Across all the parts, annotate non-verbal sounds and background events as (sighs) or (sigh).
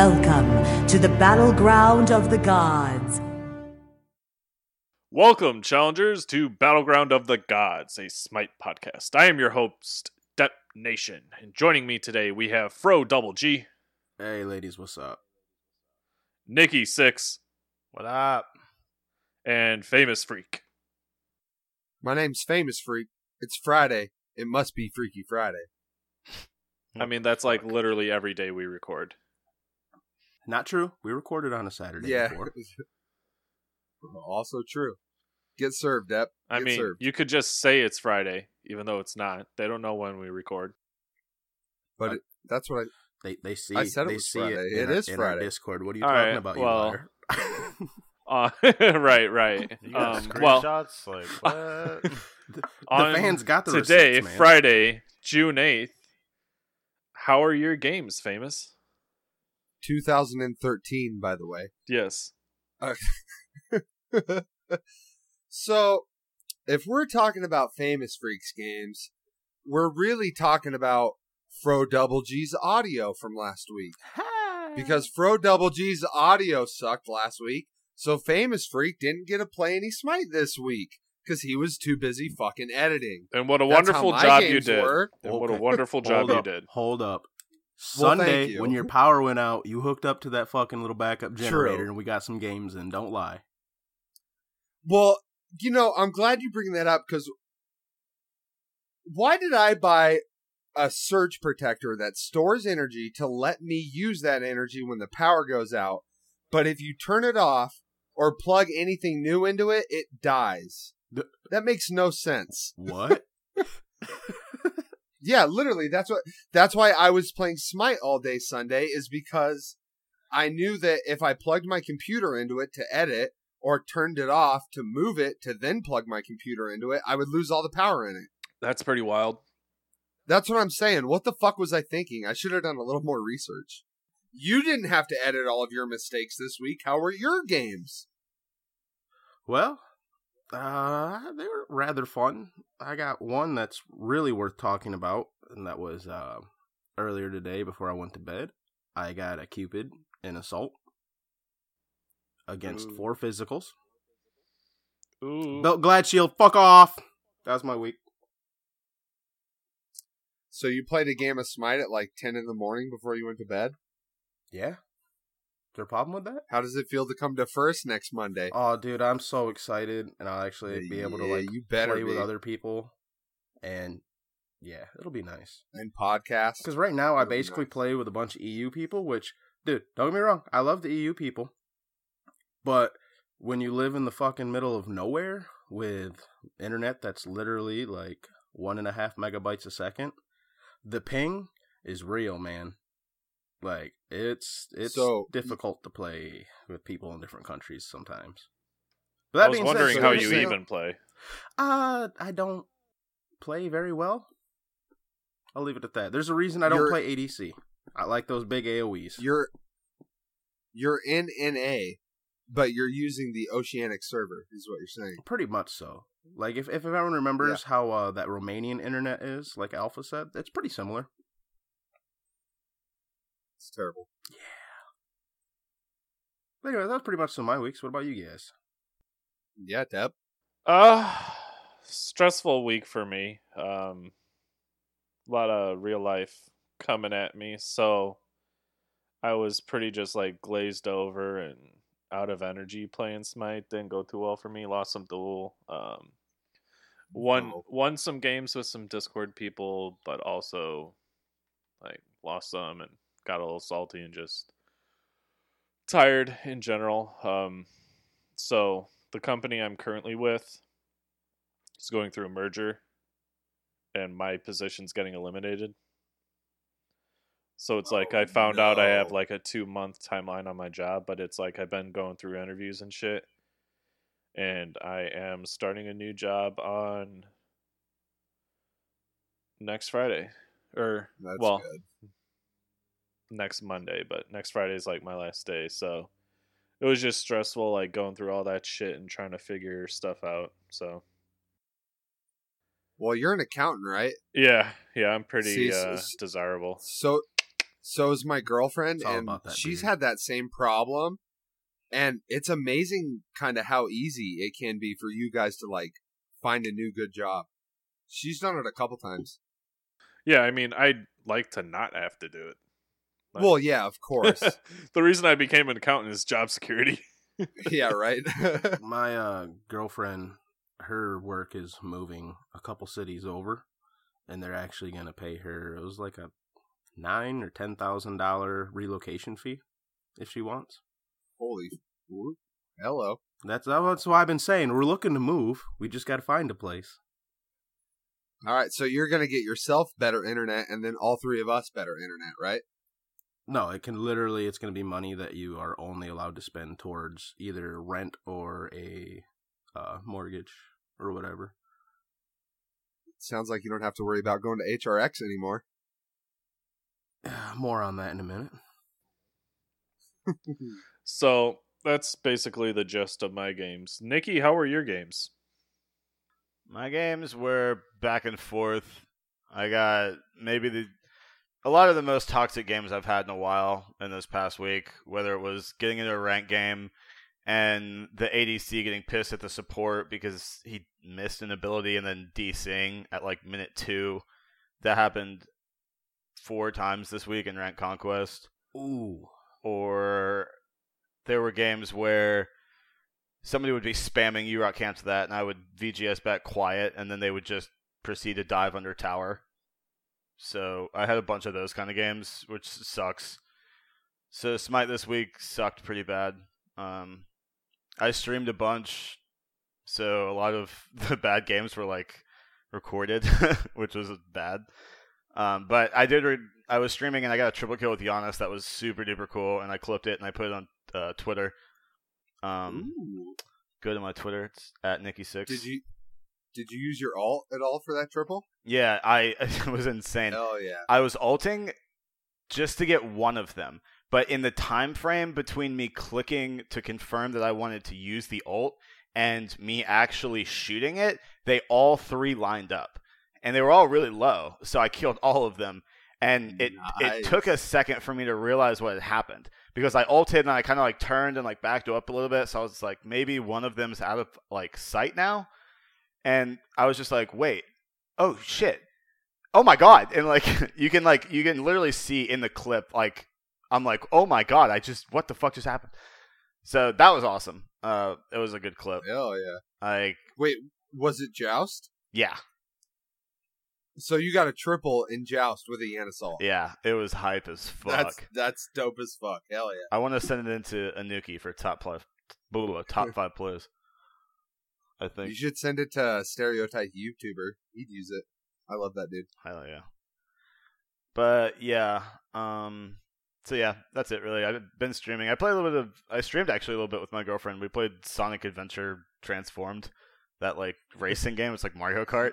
Welcome to the battleground of the gods. Welcome, challengers, to Battleground of the Gods, a Smite podcast. I am your host, Dep Nation, and joining me today we have Fro Double G, Hey, ladies, what's up? Nikki Six, What up? and Famous Freak. My name's Famous Freak. It's Friday. It must be Freaky Friday. I mean, that's like literally every day we record. Not true. We recorded on a Saturday yeah. before. (laughs) also true. Get served, Dep. I mean, served. you could just say it's Friday, even though it's not. They don't know when we record. but it, that's what I. They they see. I said it they was see Friday. It, in It our- is in our Friday. Discord. What are you All talking right, about, well- you liar? (laughs) Uh, (laughs) right, right. You got Um, well, screenshots? like what? the, the fans got the today, receipts, man. Friday, June eighth. How are your games, Famous? 2013, by the way. Yes. Uh, (laughs) so, if we're talking about Famous Freaks games, we're really talking about Fro Double G's audio from last week. because Fro Double G's audio sucked last week, so Famous Freak didn't get to play any Smite this week because he was too busy fucking editing. And what a That's wonderful job you did. work. And what a wonderful job hold you did. Hold up. Well, Sunday, you. when your power went out, you hooked up to that fucking little backup generator, True. and we got some games in. Don't lie. Well, you know, I'm glad you bring that up because why did I buy a surge protector that stores energy to let me use that energy when the power goes out? But if you turn it off or plug anything new into it, it dies. The- That makes no sense. What? (laughs) Yeah, literally. That's what. That's why I was playing Smite all day Sunday. Is because I knew that if I plugged my computer into it to edit or turned it off to move it to then plug my computer into it, I would lose all the power in it. That's pretty wild. That's what I'm saying. What the fuck was I thinking? I should have done a little more research. You didn't have to edit all of your mistakes this week. How were your games? Well, uh, they were rather fun. I got one that's really worth talking about, and that was uh, earlier today before I went to bed. I got a Cupid in Assault against Ooh. four physicals. Ooh. Belt Glad Shield, fuck off! That was my week. So you played a game of Smite at like 10 in the morning before you went to bed? Yeah. There a problem with that? How does it feel to come to first next Monday? Oh, dude, I'm so excited, and I'll actually be able to like you better play with other people, and yeah, it'll be nice. And podcast? Because right now I That'd be basically nice. play with a bunch of EU people, which, dude, don't get me wrong, I love the EU people, but when you live in the fucking middle of nowhere with internet that's literally like one and a half megabytes a second, the ping is real, man. Like it's it's So- difficult to play with people in different countries sometimes. But I was being said, wondering so how you're you even play. uh, I don't play very well. I'll leave it at that. There's a reason I don't You're- play ADC. I like those big AoEs. you're you're in NA, but you're using the Oceanic server, is what you're saying. Pretty much so. Like if if everyone remembers how uh, that Romanian internet is, like Alpha said, it's pretty similar. It's terrible. Yeah. But anyway, that's pretty much some of my weeks. What about you guys? Yeah, Dep. Uh stressful week for me. Um a lot of real life coming at me. So I was pretty just like glazed over and out of energy playing Smite. Didn't go too well for me. Lost some duel. Um won Oh. won some games with some Discord people, but also like lost some and got a little salty and just tired in general. Um so the company I'm currently with is going through a merger and my position's getting eliminated. So it's like I Oh, found out I have like a 2 month timeline on my job, but it's like I've been going through interviews and shit. And I am starting a new job on next Friday or That's well, good. Next Monday, but next Friday is like my last day. So it was just stressful, like going through all that shit and trying to figure stuff out. So Well, you're an accountant, right? yeah, yeah, I'm pretty See, s- uh, s- desirable. So, So is my girlfriend, and that she's beard. had that same problem. And it's amazing, kind of how easy it can be for you guys to like find a new good job. She's done it a couple times. Yeah, I mean, I'd like to not have to do it. Like- Well, yeah, of course. (laughs) the reason I became an accountant is job security. (laughs) yeah, right. (laughs) My uh, girlfriend, her work is moving a couple cities over, and they're actually gonna pay her. It was like a nine or ten thousand dollar relocation fee if she wants. Holy, ooh, hello. That's that's why I've been saying we're looking to move. We just got to find a place. All right, so you're gonna get yourself better internet, and then all three of us better internet, right? No, it can literally. It's going to be money that you are only allowed to spend towards either rent or a uh, mortgage or whatever. Sounds like you don't have to worry about going to HRX anymore. (sighs) More on that in a minute. (laughs) So that's basically the gist of my games. Nikki, how were your games? My games were back and forth. I got maybe the a lot of the most toxic games I've had in a while in this past week, whether it was getting into a rank game and the ADC getting pissed at the support because he missed an ability and then DCing at like minute 2. That happened four times this week in Rank Conquest Ooh, or there were games where somebody would be spamming you rock cancel that and I would VGS back quiet and then they would just proceed to dive under tower. So I had a bunch of those kind of games, which sucks. So Smite this week sucked pretty bad. Um, I streamed a bunch, so a lot of (laughs) the bad games were like recorded, (laughs) which was bad. Um, but I did. Re- I was streaming and I got a triple kill with Janus. That was super duper cool, and I clipped it and I put it on uh, Twitter. Um, Ooh. go to my Twitter. It's at Nikki Six. Did you did you use your alt at all for that triple? Yeah, I (laughs) it was insane. Oh yeah. I was alting just to get one of them, but in the time frame between me clicking to confirm that I wanted to use the ult and me actually shooting it, they all three lined up, and they were all really low. So I killed all of them, and it Nice. it took a second for me to realize what had happened because I ulted and I kind of like turned and like backed up a little bit. So I was like, maybe one of them's out of like sight now, and I was just like, wait, oh shit, oh my god, and like (laughs) you can like you can literally see in the clip like I'm like, oh my god, I just what the fuck just happened. So that was awesome. Uh, it was a good clip. Hell yeah. Like, Wait, was it Joust? yeah, So you got a triple in Joust with a Yannisol. yeah, it was hype as fuck. That's that's dope as fuck. Hell yeah. I want to send it into Anuki for top five, blah, blah, top (laughs) five plays. I think. You should send it to a stereotype YouTuber. He'd use it. I love that dude. Hell yeah. But yeah, um so yeah, that's it really. I've been streaming. I played a little bit of I streamed actually a little bit with my girlfriend. We played Sonic Adventure Transformed, that like racing game. It's like Mario Kart.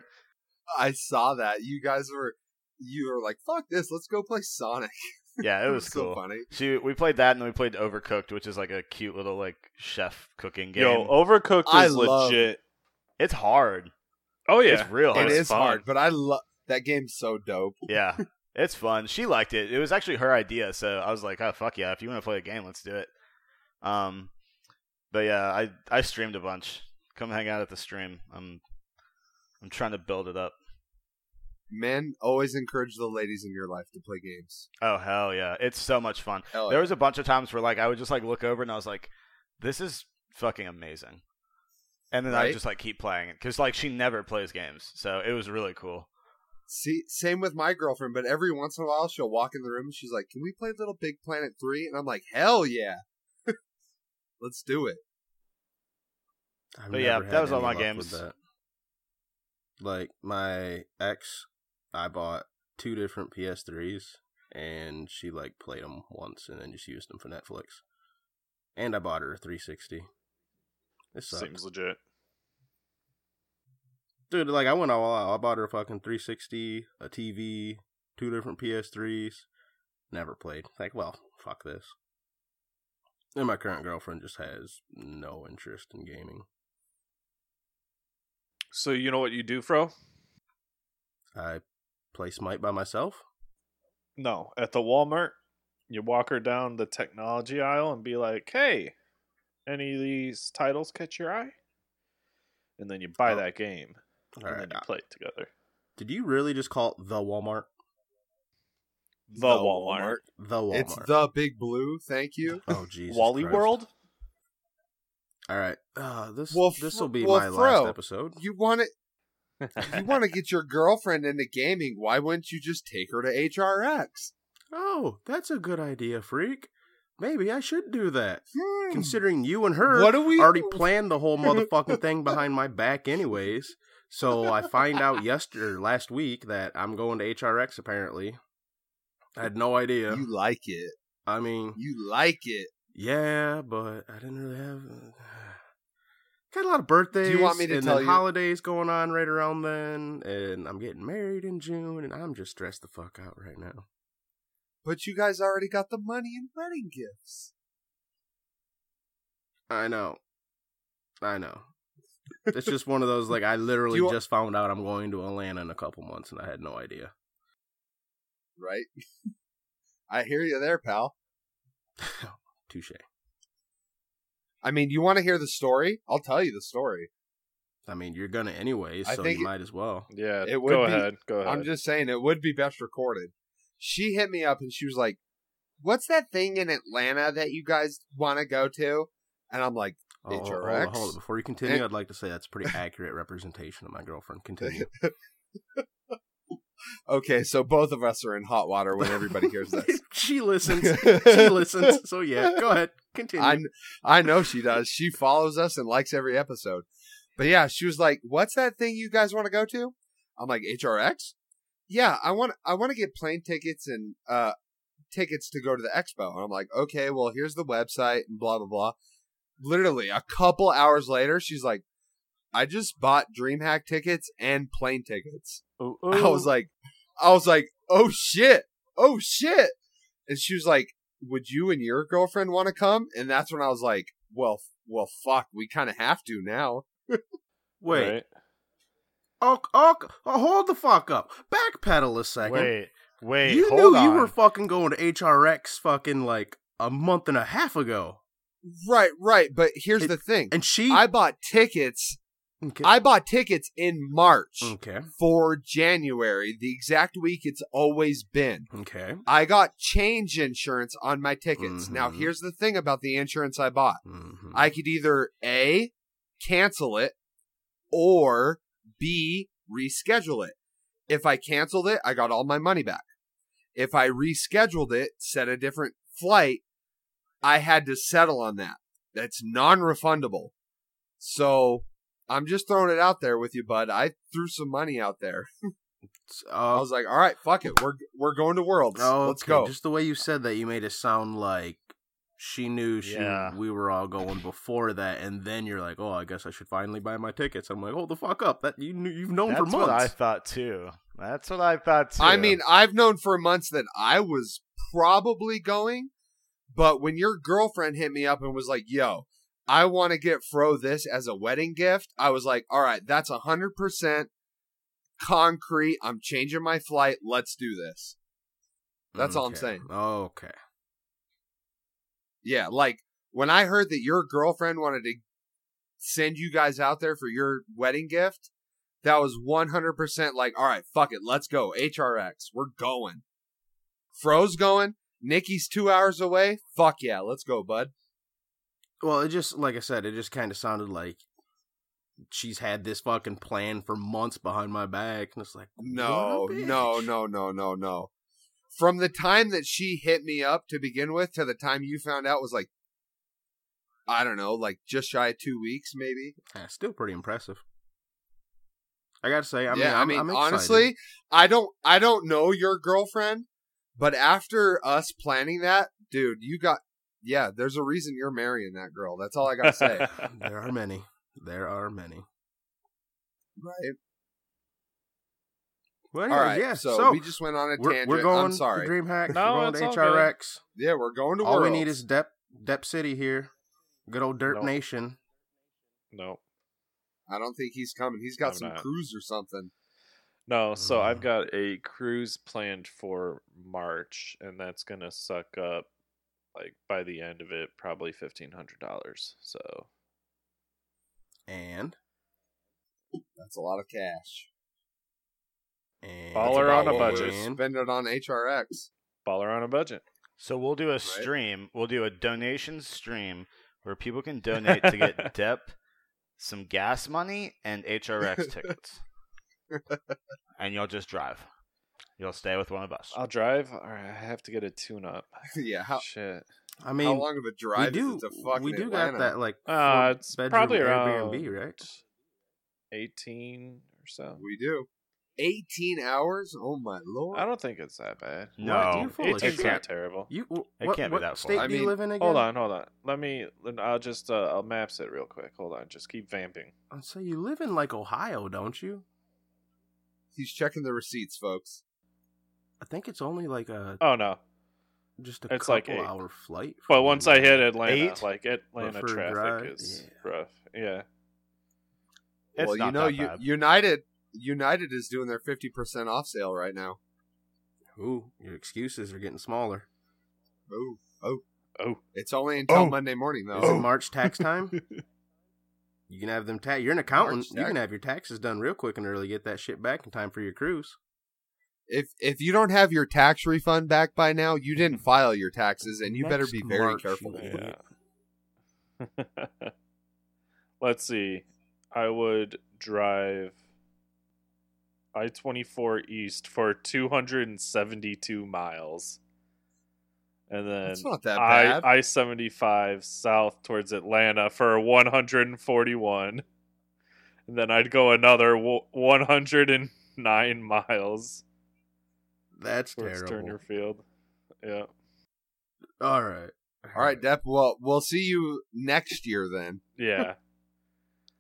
I saw that. You guys were you were like, fuck this, let's go play Sonic. (laughs) Yeah, it (laughs) was so cool. funny. She we played that and then we played Overcooked, which is like a cute little like chef cooking game. Yo, Overcooked I is love- legit. it's hard. Oh yeah, It's real hard. It It's fun. hard, but I love that game's so dope. Yeah. It's fun. She liked it. It was actually her idea, so I was like, "Oh fuck yeah! If you want to play a game, let's do it." Um, but yeah, I I streamed a bunch. Come hang out at the stream. I'm I'm trying to build it up. Men always encourage the ladies in your life to play games. Oh hell yeah! It's so much fun. Hell There yeah. was a bunch of times where like I would just like look over and I was like, "This is fucking amazing," and then I just like keep playing it because like she never plays games, so it was really cool. See, same with my girlfriend, but every once in a while she'll walk in the room and she's like, "Can we play Little Big Planet 3? And I'm like, "Hell yeah, (laughs) let's do it." I've But yeah, that was all my games. that. Like my ex, I bought two different PS3s, and she like played them once, and then just used them for Netflix. And I bought her a 360. This sucks. seems legit. Dude, like I went all out. I bought her a fucking 360, a TV, two different PS3s. Never played. Like, well, fuck this. And my current girlfriend just has no interest in gaming. So you know what you do, Fro? I play Smite by myself. No, at the Walmart You walk her down the technology aisle and be like, "Hey, any of these titles catch your eye?" And then you buy Oh. that game, All and right. then you play it together. Did you really just call it the Walmart? The, Walmart. The Walmart. It's the Big Blue. Thank you. oh Jesus. Wally Christ. World. All right. Uh, this Well, this will be well, my Fro, last episode. You want to you want to get your girlfriend into gaming? Why wouldn't you just take her to HRX? Oh, that's a good idea, freak. Maybe I should do that. Hmm. Considering you and her What do we- already planned the whole motherfucking thing behind my back, anyways. So I find out yesterday, last week, that I'm going to HRX. Apparently, I had no idea. You like it. I mean, You like it. yeah, but I didn't really have. Got a lot of birthdays. you want me to and tell then you- holidays going on right around then, and I'm getting married in June, and I'm just stressed the fuck out right now. But you guys already got the money and wedding gifts. I know. I know. (laughs) It's just one of those like I literally you just found out I'm going to Atlanta in a couple months and I had no idea. Right? (laughs) I hear you there, pal. (laughs) Touche. I mean, you want to hear the story? I'll tell you the story. I mean, you're gonna anyways, I so think you it- might as well. Yeah, It would go be- ahead. Go ahead. I'm just saying it would be best recorded. She hit me up and she was like, "What's that thing in Atlanta that you guys want to go to?" And I'm like, Oh, oh hold, hold, hold it. Before you continue, And- I'd like to say that's a pretty accurate representation of my girlfriend. Continue. (laughs) "Okay, so both of us are in hot water when everybody hears this." (laughs) she listens. She (laughs) listens. So yeah, go ahead. Continue. I I know she does. She follows us and likes every episode. But yeah, she was like, "What's that thing you guys want to go to?" I'm like, "HRX." Yeah, I want I want to get plane tickets and uh tickets to go to the expo. And I'm like, "Okay, well, here's the website and blah blah blah." Literally a couple hours later, she's like, "I just bought DreamHack tickets and plane tickets." Ooh, (laughs) I was like, I was like, oh shit, oh shit. And she was like, would you and your girlfriend want to come? And that's when I was like, well, well, fuck, we kind of have to now. (laughs) Wait. Right? Oh, oh, oh, hold the fuck up. Backpedal a second. Wait, wait, you hold knew on. you were fucking going to HRX fucking like a month and a half ago, Right, right. But here's It- the thing. and she. I bought tickets. Okay. I bought tickets in March okay. for January, the exact week it's always been. Okay. I got change insurance on my tickets. Now, Mhm. here's the thing about the insurance I bought. Mhm. I could either A, cancel it, or B, reschedule it. If I canceled it, I got all my money back. If I rescheduled it, set a different flight, I had to settle on that. That's non refundable. So I'm just throwing it out there with you, bud. I threw some money out there. (laughs) I Uh, was like, all right, fuck it. We're we're going to Worlds. oh, Let's okay. go. Just the way you said that, you made it sound like she knew she Yeah. we were all going before that, and then you're like, "Oh, I guess I should finally buy my tickets." I'm like, "Hold the fuck up! That you knew, you've known That's for months." what I thought too. That's what I thought too. I mean, I've known for months that I was probably going, but when your girlfriend hit me up and was like, "Yo, I want to get Fro this as a wedding gift," I was like, "All right, that's a hundred percent concrete. I'm changing my flight. Let's do this." That's all I'm saying. Okay. Yeah, like when I heard that your girlfriend wanted to send you guys out there for your wedding gift, that was 100% like, all right, fuck it, let's go. HRX, we're going. Fro's going. Nikki's two hours away. Fuck yeah, let's go, bud. Well, it just like I said, it just kind of sounded like she's had this fucking plan for months behind my back, and it's like, No, no, no, no, no, no. From the time that she hit me up to begin with to the time you found out was like, I don't know, like just shy of two weeks, maybe. Yeah, still pretty impressive. I gotta say, I mean, yeah, I'm, I mean, I'm excited. honestly, I don't, I don't know your girlfriend, but after us planning that, dude, you got, yeah, there's a reason you're marrying that girl. That's all I gotta say, (laughs) there are many. There are many. right? Well, All anyways, right, yeah. so, So, we just went on a we're, tangent. we're going I'm sorry. to DreamHack. No, we're going it's to all HRX. yeah, we're going to All we need is Dep Dep City here. Good old Dirt Nope. Nation. No. I don't think he's coming. He's got I'm some not. cruise or something. No, so I've Mm. got a cruise planned for March, and that's gonna suck up like by the end of it probably fifteen hundred dollars. So And That's a lot of cash. and Baller on a budget. we Spend it on HRX. baller on a budget. So we'll do a stream. We'll do a donation stream where people can (laughs) donate to get Dep some gas money and HRX tickets, (laughs) and you'll just drive. You'll stay with one of us. I'll drive. All right, I have to get a tune up. (laughs) yeah. How, Shit. I mean, how long of a drive we do is it to fucking we do Atlanta? got that like Uh, four it's bedroom probably around Airbnb, right? eighteen or so. We do. 18 hours? Oh my lord. I don't think it's that bad. No, What? You're full of 18's shit. not terrible. You wh- It can't be that far. state I do you mean, live in again? Hold on, hold on. Let me. I'll just. Uh, I'll maps it real quick. Hold on. Just keep vamping. So you live in like Ohio, don't you? He's checking the receipts, folks. I think it's only like a Oh no. just a it's couple like eight. hour flight. But from once I hit. Atlanta, Eight? like Atlanta traffic drive, is yeah. rough. Yeah. It's well, you know, U- United United is doing their 50% off sale right now. Ooh, your excuses are getting smaller. Oh, oh. Oh. It's only until Oh. Monday morning, though. Is it oh. March tax time? (laughs) you can have them tax. You're an accountant. March You tax- can have your taxes done real quick and early. Get that shit back in time for your cruise. If if you don't have your tax refund back by now, you didn't mm. file your taxes, and you better Next be very March, careful. Yeah. (laughs) Let's see. I would drive I 24 east for 272 miles. And then That's not that I bad. I 75 south towards Atlanta for 141. And then I'd go another 109 miles That's towards terrible. Turner Field. Yeah. All right. All right, Dep. Well, we'll see you next year then. (laughs) Yeah.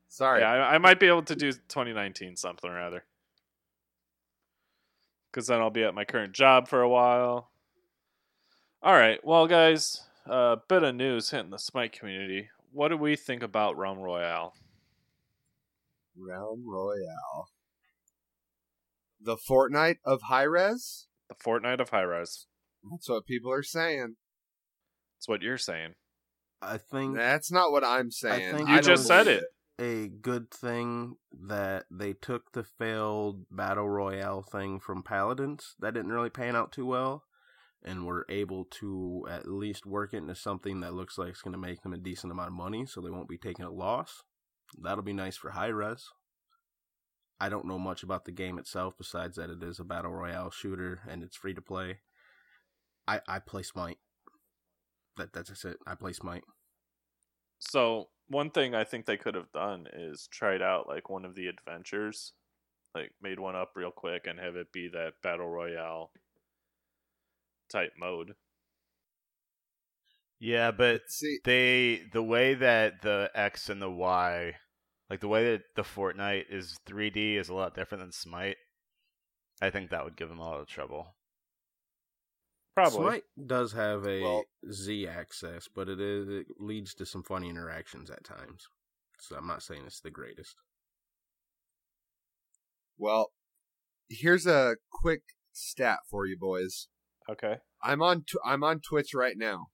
Sorry. Yeah, I, I might be able to do 2019 something or other. Because then I'll be at my current job for a while. All right, well, guys, a uh, bit of news hitting the Smite community. What do we think about Realm Royale? Realm Royale. The Fortnite of Hi-Rez. The Fortnite of Hi-Rez. That's what people are saying. That's what you're saying. I think That's not what I'm saying. I think You I just said it. a good thing that they took the failed battle royale thing from Paladins that didn't really pan out too well, and were able to at least work it into something that looks like it's going to make them a decent amount of money, so they won't be taking a loss. That'll be nice for Hi-Rez. I don't know much about the game itself besides that it is a battle royale shooter and it's free to play. I I play Smite. That that's just it. I play Smite. So, one thing I think they could have done is tried out like one of the adventures, like made one up real quick and have it be that Battle Royale type mode. Yeah, but See, they the way that the X and the Y, like the way that the Fortnite is 3D is a lot different than Smite. I think that would give them a lot of trouble. Probably. Smite does have a Well- Z axis, but it is it leads to some funny interactions at times. So I'm not saying it's the greatest. well, here's a quick stat for you boys. Okay. I'm on tw- I'm on Twitch right now.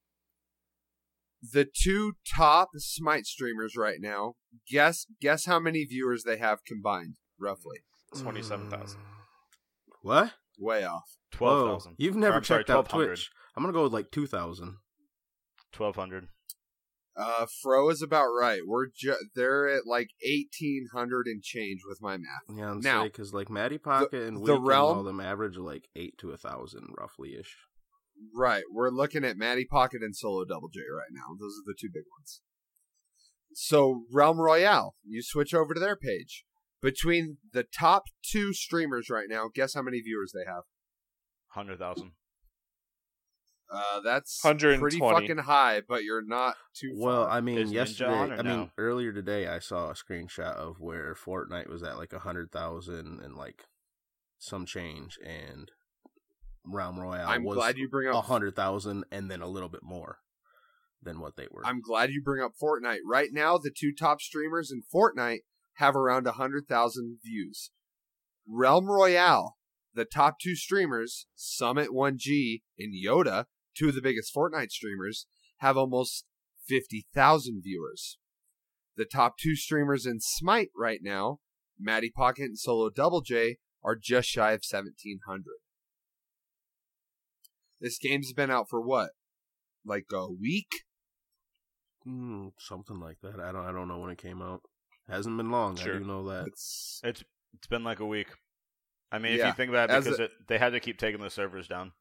The two top Smite streamers right now. Guess guess how many viewers they have combined, roughly. 27,000. Mm. What? Way off. Twelve Whoa. You've never I'm sorry, checked out Twitch. I'm gonna go with like two thousand. Twelve hundred. Uh, Fro is about right. We're ju- they're at like eighteen hundred and change with my math. Yeah, I'm Now, because like Matty Pocket and the Weekend, realm- all them average like eight to a thousand roughly ish. Right. We're looking at Matty Pocket and Solo Double J right now. Those are the two big ones. So Realm Royale, you switch over to their page. Between the top two streamers right now, guess how many viewers they have? Hundred thousand. Uh, that's 120. pretty fucking high, but you're not too Well, far. I mean, Is yesterday, on or I mean, no? earlier today, I saw a screenshot of where Fortnite was at like a hundred thousand and like some change, and Realm Royale I'm was glad you bring a up. hundred thousand and then a little bit more than what they were. I'm glad you bring up Fortnite. Right now, the two top streamers in Fortnite have around a hundred thousand views. Realm Royale, the top two streamers, summit1g and Yoda, two of the biggest Fortnite streamers, have almost 50,000 viewers. The top two streamers in Smite right now, Matty Pocket and Solo Double J, are just shy of 1,700. This game's been out for what? Like a week? Mm, something like that. I don't. I don't know when it came out. Hasn't been long. Sure. I do know that. It's It's it's been like a week. I mean, if you think about it, because a- it, they had to keep taking the servers down.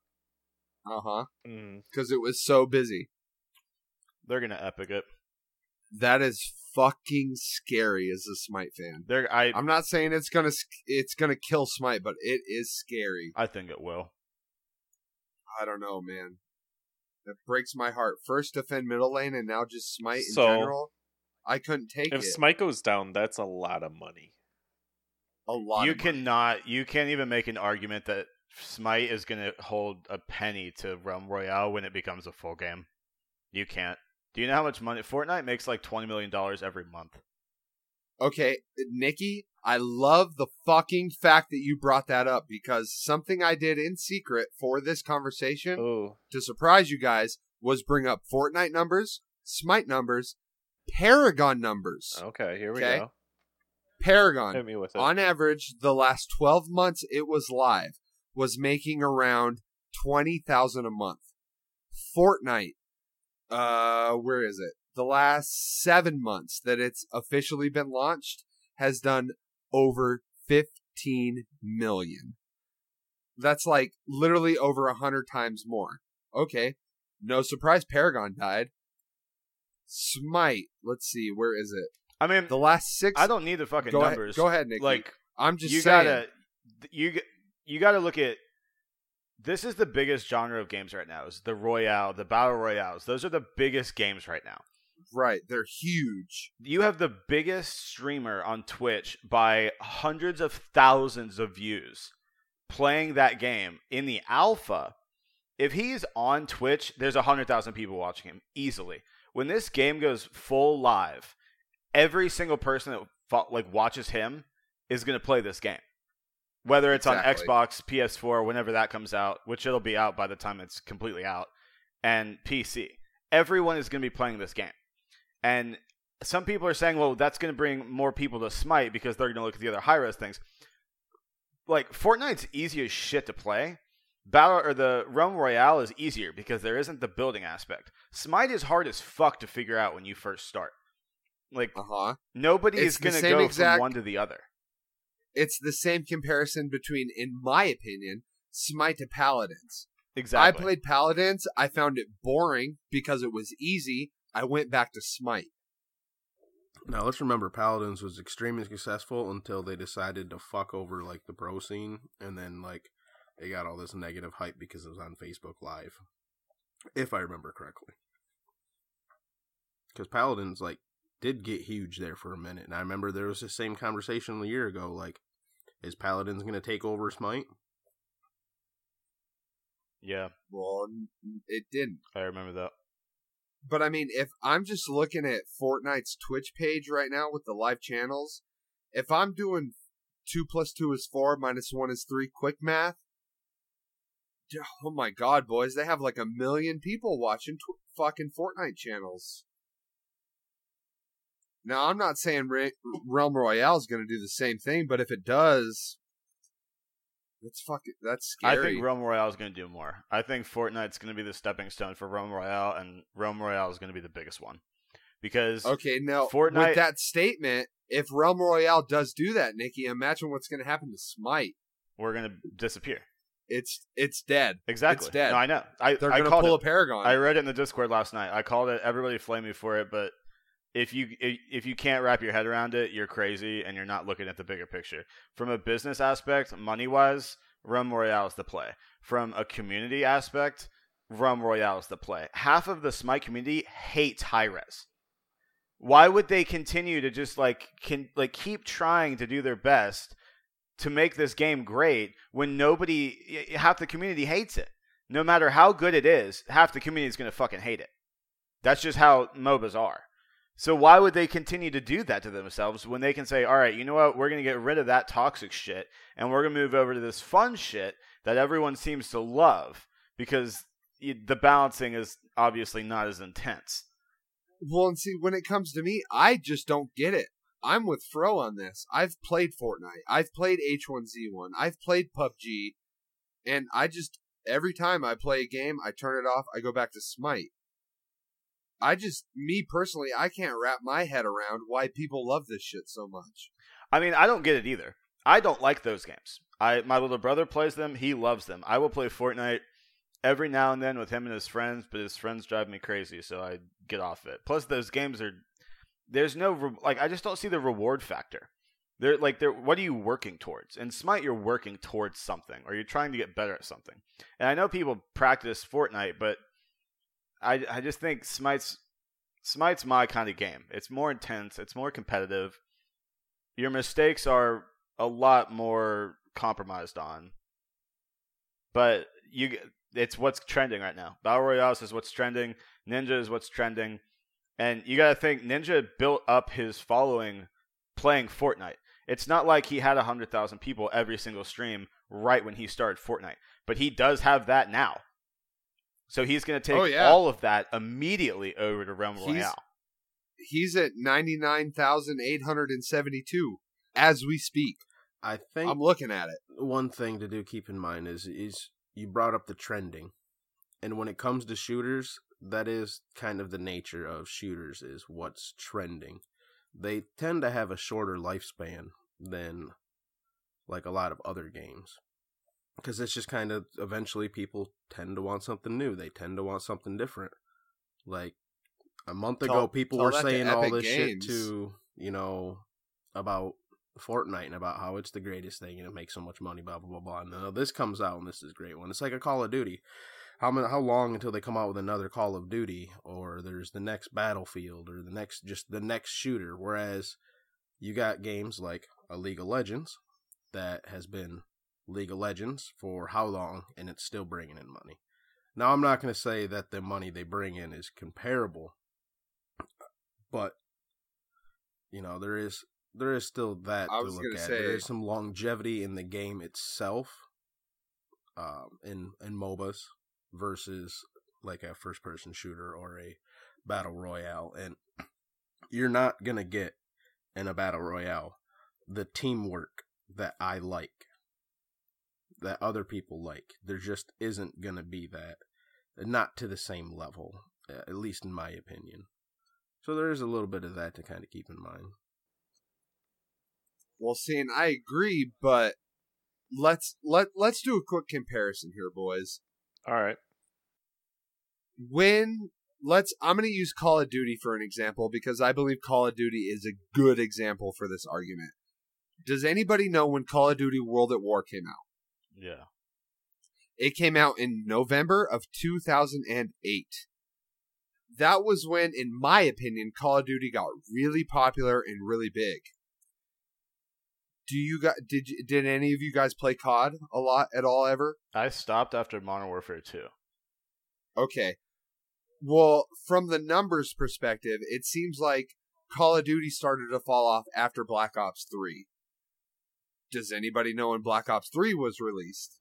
uh huh. Mm. Because it was so busy. They're gonna epic it. That is fucking scary as a Smite fan. They're I I'm not saying it's gonna it's gonna kill Smite, but it is scary. I think it will. I don't know, man. That breaks my heart. First defend middle lane, and now just Smite in So, general. I couldn't take If it. If smite goes down, that's a lot of money. a lot. you of money. cannot. You can't even make an argument that Smite is gonna hold a penny to Realm Royale when it becomes a full game. You can't. Do you know how much money Fortnite makes? Like twenty million dollars every month. Okay, Nikki, I love the fucking fact that you brought that up because something I did in secret for this conversation Oh, to surprise you guys was bring up Fortnite numbers, Smite numbers, Paragon numbers. okay. Here we Okay. go. Paragon, Hit me with it. on average, the last 12 months it was live, was making around 20,000 a month. Fortnite, uh, where is it? The last seven months that it's officially been launched has done over 15 million. That's like literally over a hundred times more. Okay. No surprise Paragon died. Smite, let's see, where is it? I mean, The last six I don't need the fucking go numbers. Ahead, go ahead, Nick. Like I'm just you saying. gotta you you gotta look at this is the biggest genre of games right now is the royale the battle royales those are the biggest games right now Right, they're huge. you have the biggest streamer on twitch by hundreds of thousands of views playing that game in the alpha if he's on twitch there's a hundred thousand people watching him easily when this game goes full live every single person that like watches him is going to play this game whether it's Exactly. on Xbox, PS4, whenever that comes out, which it'll be out by the time it's completely out, and PC. Everyone is going to be playing this game. And some people are saying, well, that's going to bring more people to Smite because they're going to look at the other Hi-Rez things. Like, Fortnite's easy as shit to play. Battle or the Realm Royale is easier because there isn't the building aspect. Smite is hard as fuck to figure out when you first start. Like, Uh huh. nobody It's is going to go exact- from one to the other. It's the same comparison between, in my opinion, Smite to Paladins. Exactly. I played Paladins. I found it boring because it was easy. I went back to Smite. Now let's remember, Paladins was extremely successful until they decided to fuck over like the pro scene, and then like they got all this negative hype because it was on Facebook Live, if I remember correctly. Because Paladins like did get huge there for a minute, and I remember there was the same conversation a year ago. Like, is Paladins going to take over Smite? yeah, Well, it didn't. I remember that. But I mean, if I'm just looking at Fortnite's Twitch page right now with the live channels, if I'm doing two plus two is four, minus one is three, quick math. Oh my god, boys! They have like a million people watching tw- fucking Fortnite channels. Now, I'm not saying Re- Realm Royale is going to do the same thing, but if it does, that's fucking that's scary. I think Realm Royale is going to do more. I think Fortnite's going to be the stepping stone for Realm Royale, and Realm Royale is going to be the biggest one because Okay, now Fortnite- with that statement, if Realm Royale does do that, Nikki, imagine what's going to happen to Smite. we're going to disappear. It's it's dead. Exactly. It's dead. No, I know. I They're I going to called pull it. a Paragon. I read it in the Discord last night. I called it. Everybody flamed me for it, but if you if you can't wrap your head around it, you're crazy, and you're not looking at the bigger picture. From a business aspect, money wise, Realm Royale is the play. From a community aspect, Realm Royale is the play. Half of the Smite community hates Hi-Rez. Why would they continue to just like can like keep trying to do their best to make this game great when nobody half the community hates it? No matter how good it is, half the community is going to fucking hate it. That's just how MOBAs are. So why would they continue to do that to themselves when they can say, "All right, you know what? We're going to get rid of that toxic shit and we're going to move over to this fun shit that everyone seems to love because the balancing is obviously not as intense." Well, and see, when it comes to me, I just don't get it. I'm with Fro on this. I've played Fortnite. I've played H1Z1. I've played PUBG. And I just, every time I play a game, I turn it off. I go back to Smite. I just, me personally, I can't wrap my head around why people love this shit so much. I mean, I don't get it either. I don't like those games. I my little brother plays them. He loves them. I will play Fortnite every now and then with him and his friends, but his friends drive me crazy, so I get off it. Plus, those games are there's no like I just don't see the reward factor. They're like they're what are you working towards? In Smite, you're working towards something, or you're trying to get better at something. And I know people practice Fortnite, but I I just think Smite's Smite's my kind of game. It's more intense. It's more competitive. Your mistakes are a lot more compromised on, but you it's what's trending right now. Battle Royales is what's trending. Ninja is what's trending. And you got to think Ninja built up his following playing Fortnite. It's not like he had 100,000 people every single stream right when he started Fortnite, but he does have that now. So he's going to oh, take Oh, yeah. all of that immediately over to Realm He's- Royale. He's at 99,872 as we speak. I think I'm looking at it. one thing to do keep in mind is is you brought up the trending and when it comes to shooters that is kind of the nature of shooters is what's trending they tend to have a shorter lifespan than like a lot of other games because it's just kind of eventually people tend to want something new they tend to want something different like a month Tell- ago people were saying all this Games. shit to you know about Fortnite and about how it's the greatest thing and it makes so much money, blah blah blah blah. And then this comes out and this is a great one. It's like a Call of Duty. How many, how long until they come out with another Call of Duty or there's the next Battlefield or the next just the next shooter? Whereas you got games like a League of Legends that has been League of Legends for how long and it's still bringing in money. Now I'm not going to say that the money they bring in is comparable, but you know there is there is still that to look at. say- there is some longevity in the game itself, um, in in MOBAs versus like a first person shooter or a battle royale, and (clears throat) you're not gonna get in a battle royale the teamwork that I like, that other people like. There just isn't gonna be that, not to the same level, at least in my opinion. So there is a little bit of that to kind of keep in mind. Well, see, and I agree, but let's let let's do a quick comparison here, boys. All right. When let's I'm going to use Call of Duty for an example because I believe Call of Duty is a good example for this argument. Does anybody know when Call of Duty World at War came out? Yeah. It came out in November of 2008. That was when, in my opinion, Call of Duty got really popular and really big. Do you guys did did any of you guys play COD a lot at all ever? I stopped after Modern Warfare 2. Okay. Well, from the numbers perspective, it seems like Call of Duty started to fall off after Black Ops 3. Does anybody know when Black Ops 3 was released?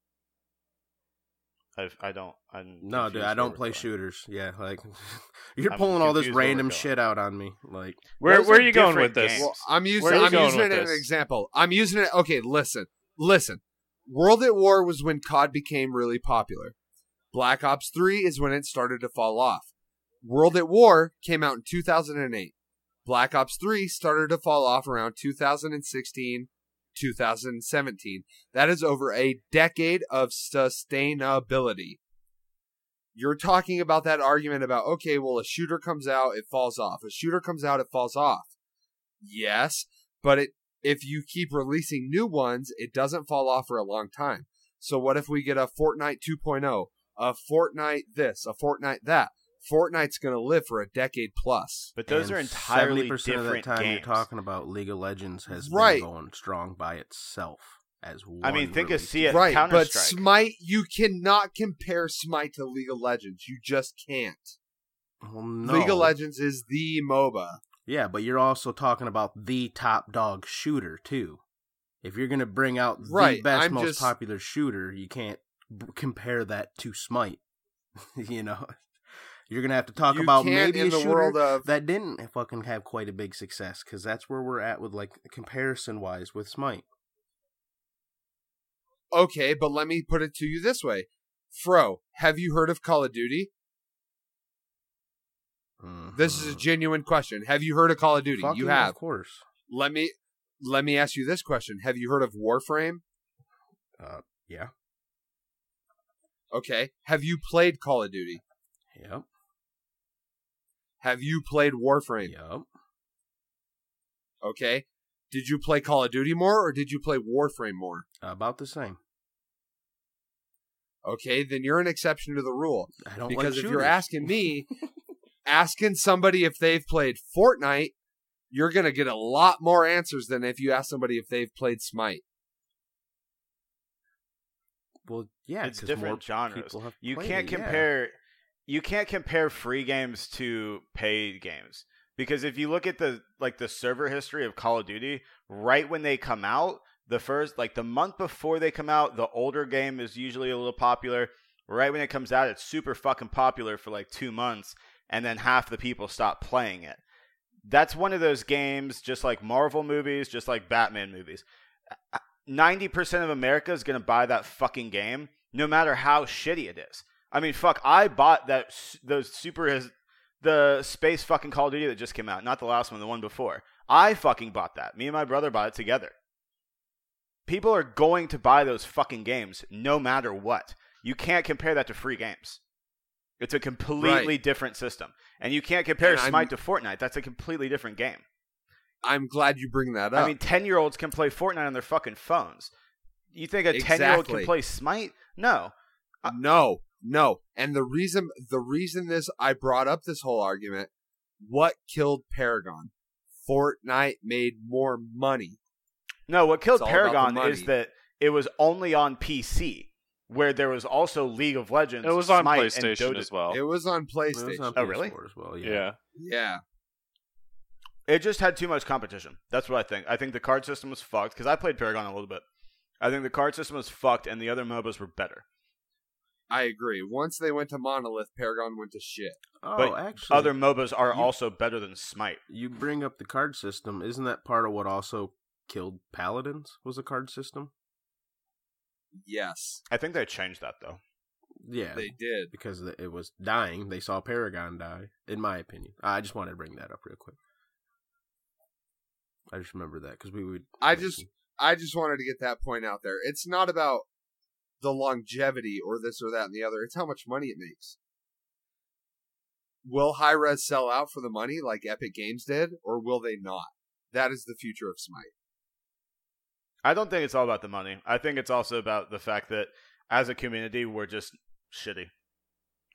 I've, I don't. I'm No, dude, I don't play going. shooters. Yeah, like (laughs) you're I'm pulling all this confused where we're random shit out on me. Like, Where where are are you going with this? Well, I'm using Where are you I'm using it as an example. I'm using it. Okay, listen, listen. World at War was when COD became really popular. Black Ops 3 is when it started to fall off. World at War came out in 2008. Black Ops 3 started to fall off around 2016, 2017. That is over a decade of sustainability. You're talking about that argument about, okay, well, a shooter comes out, it falls off. A shooter comes out, it falls off. Yes, but it if you keep releasing new ones, it doesn't fall off for a long time. So what if we get a Fortnite 2.0, a Fortnite this, a Fortnite that? Fortnite's going to live for a decade plus. But those and are entirely 70% of that time games. you're talking about League of Legends has Right. been going strong by itself as one. I mean, think of. CS, right, Counter but Smite, you cannot compare Smite to League of Legends. You just can't. Well, no. League of Legends is the MOBA. Yeah, but you're also talking about the top dog shooter too. If you're gonna bring out the best, I'm most just- popular shooter, you can't b- compare that to Smite. (laughs) you know, you're gonna have to talk You about maybe in a the shooter world of- that didn't fucking have quite a big success because that's where we're at with like comparison wise with Smite. Okay, but let me put it to you this way. Fro, have you heard of Call of Duty? This is a Mhm. genuine question. Have you heard of Call of Duty? Fucking you have. of course. Let me let me ask you this question. Have you heard of Warframe? Uh, yeah, Okay. Have you played Call of Duty? yep, Have you played Warframe? yep. Okay. Did you play Call of Duty more or did you play Warframe more? About the same. Okay, then you're an exception to the rule. I don't because like if you're asking me, (laughs) asking somebody if they've played Fortnite, you're going to get a lot more answers than if you ask somebody if they've played Smite. well, yeah, it's different genres. You can't it, yeah. compare you can't compare free games to paid games because if you look at the like the server history of Call of Duty, right when they come out, the first like the month before they come out, the older game is usually a little popular. Right when it comes out, it's super fucking popular for like 2 months and then half the people stop playing it. That's one of those games just like Marvel movies, just like Batman movies. 90% of America is going to buy that fucking game no matter how shitty it is. I mean, fuck, I bought that those super the space fucking Call of Duty that just came out, not the last one, the one before. I fucking bought that. Me and my brother bought it together. People are going to buy those fucking games no matter what. You can't compare that to free games. It's a completely Right. different system. And you can't compare And I'm- Smite to Fortnite. That's a completely different game. I'm glad you bring that up. I mean, 10 year olds can play Fortnite on their fucking phones. You think a 10 year old can play Smite? No. uh, no, no. And the reason the reason this I brought up this whole argument, what killed Paragon? Fortnite made more money. No, what killed It's the Paragon is that it was only on PC, where there was also League of Legends. It was on Smite, and PlayStation Dota. as well. It was on PlayStation. was on Oh, really? As well. yeah. Yeah. yeah. It just had too much competition. That's what I think. I think the card system was fucked because I played Paragon a little bit. I think the card system was fucked, and the other MOBAs were better. I agree. Once they went to Monolith, Paragon went to shit. Oh, But actually, Other MOBAs are you- also better than Smite. you bring up the card system. Isn't that part of what also killed Paladins? Was the card system? Yes, I think they changed that though. Yeah, they did. because it was dying. They saw Paragon die. In my opinion, I just wanted to bring that up real quick. I just remember that because we would. I just I just wanted to get that point out there. It's not about the longevity or this or that and the other. It's how much money it makes. Will Hi-Rez sell out for the money like Epic Games did, or will they not? That is the future of Smite. I don't think it's all about the money. I think it's also about the fact that as a community, we're just shitty.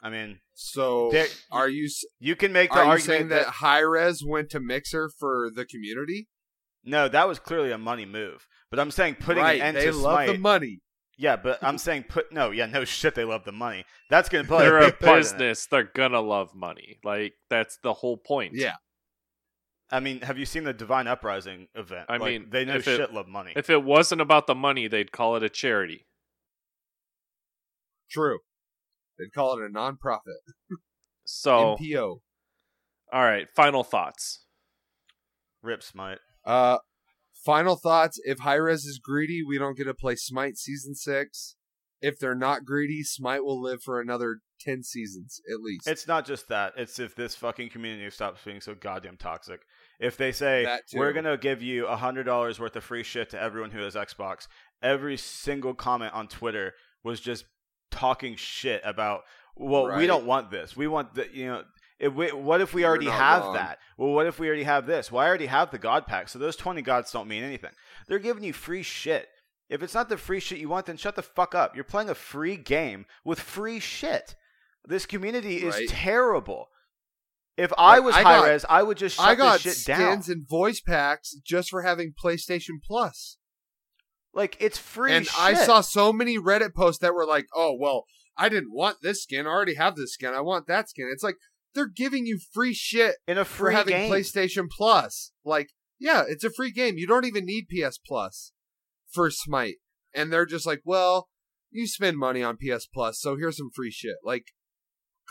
I mean, So, are you you can make the are you argument saying that, that Hi-Rez went to Mixer for the community? no, that was clearly a money move. But I'm saying putting right, an end they to love Smite. the money. Yeah, but I'm (laughs) saying put no, yeah, no (laughs) shit. They love the money. That's gonna play They're a a big part business. They're gonna love money. Like that's the whole point. Yeah, I mean, have you seen the Divine Uprising event? I Like, mean, they know if it- shit love money. If it wasn't about the money, they'd call it a charity. true. They'd call it a nonprofit. So, (laughs) NPO. all right. Final thoughts. Rip Smite. Uh, final thoughts. If Hi-Rez is greedy, we don't get to play Smite season six. If they're not greedy, Smite will live for another ten seasons at least. It's not just that. It's if this fucking community stops being so goddamn toxic. If they say we're gonna give you a hundred dollars worth of free shit to everyone who has Xbox, every single comment on Twitter was just talking shit about. Well, we don't want this. We want the you know. If we, what if we already have wrong. that? Well, what if we already have this? Well, I already have the God pack, so those twenty gods don't mean anything. They're giving you free shit. If it's not the free shit you want, then shut the fuck up. You're playing a free game with free shit. This community is Right. terrible. If I was I high got- res, I would just shut I got this shit down. skins and voice packs just for having PlayStation Plus. Like it's free and shit. I saw so many Reddit posts that were like, "Oh, well, I didn't want this skin. I already have this skin. I want that skin." It's like, they're giving you free shit in a for free having game. PlayStation Plus. Like, yeah, it's a free game. You don't even need PS Plus for Smite. And they're just like, well, you spend money on PS Plus, so here's some free shit. Like,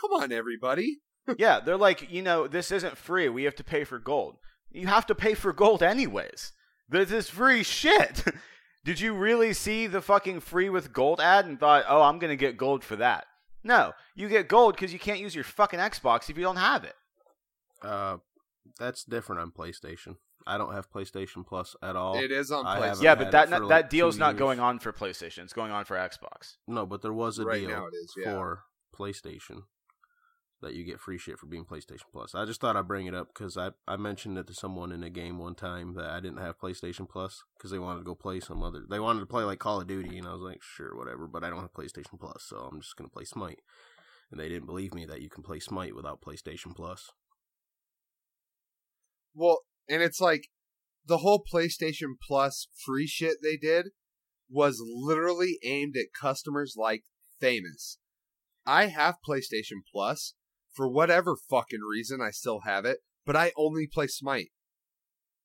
come on, everybody. (laughs) yeah, they're like, you know, this isn't free. We have to pay for gold. You have to pay for gold anyways. This is free shit. (laughs) Did you really see the fucking free with gold ad and thought, oh, I'm going to get gold for that? No, you get gold because you can't use your fucking Xbox if you don't have it. Uh, that's different on PlayStation. I don't have PlayStation Plus at all. It is on PlayStation. Yeah, but it that for, that like, deal's not years. going on for PlayStation. It's going on for Xbox. No, but there was a Right deal now it is, yeah. for PlayStation that you get free shit for being PlayStation Plus. I just thought I'd bring it up because I, I mentioned it to someone in a game one time that I didn't have PlayStation Plus because they wanted to go play some other. They wanted to play like Call of Duty, and I was like, sure, whatever. But I don't have PlayStation Plus, so I'm just gonna play Smite. And they didn't believe me that you can play Smite without PlayStation Plus. Well, and it's like the whole PlayStation Plus free shit they did was literally aimed at customers like Famous. I have PlayStation Plus. For whatever fucking reason, I still have it, but I only play Smite.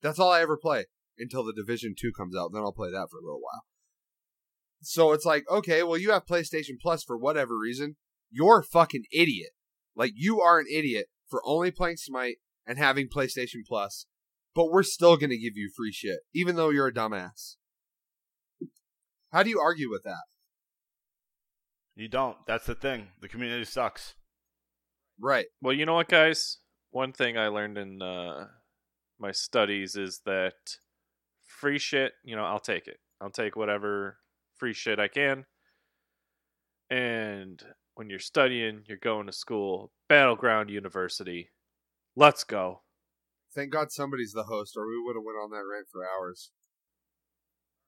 That's all I ever play until the Division 2 comes out. Then I'll play that for a little while. So it's like, okay, well, you have PlayStation Plus for whatever reason. You're a fucking idiot. Like, you are an idiot for only playing Smite and having PlayStation Plus, but we're still going to give you free shit, even though you're a dumbass. How do you argue with that? You don't. That's the thing. The community sucks. Right. Well, you know what, guys? One thing I learned in uh, my studies is that free shit, you know, I'll take it. I'll take whatever free shit I can. And when you're studying, you're going to school, Battleground University. Let's go. Thank God somebody's the host, or we would have went on that rant for hours.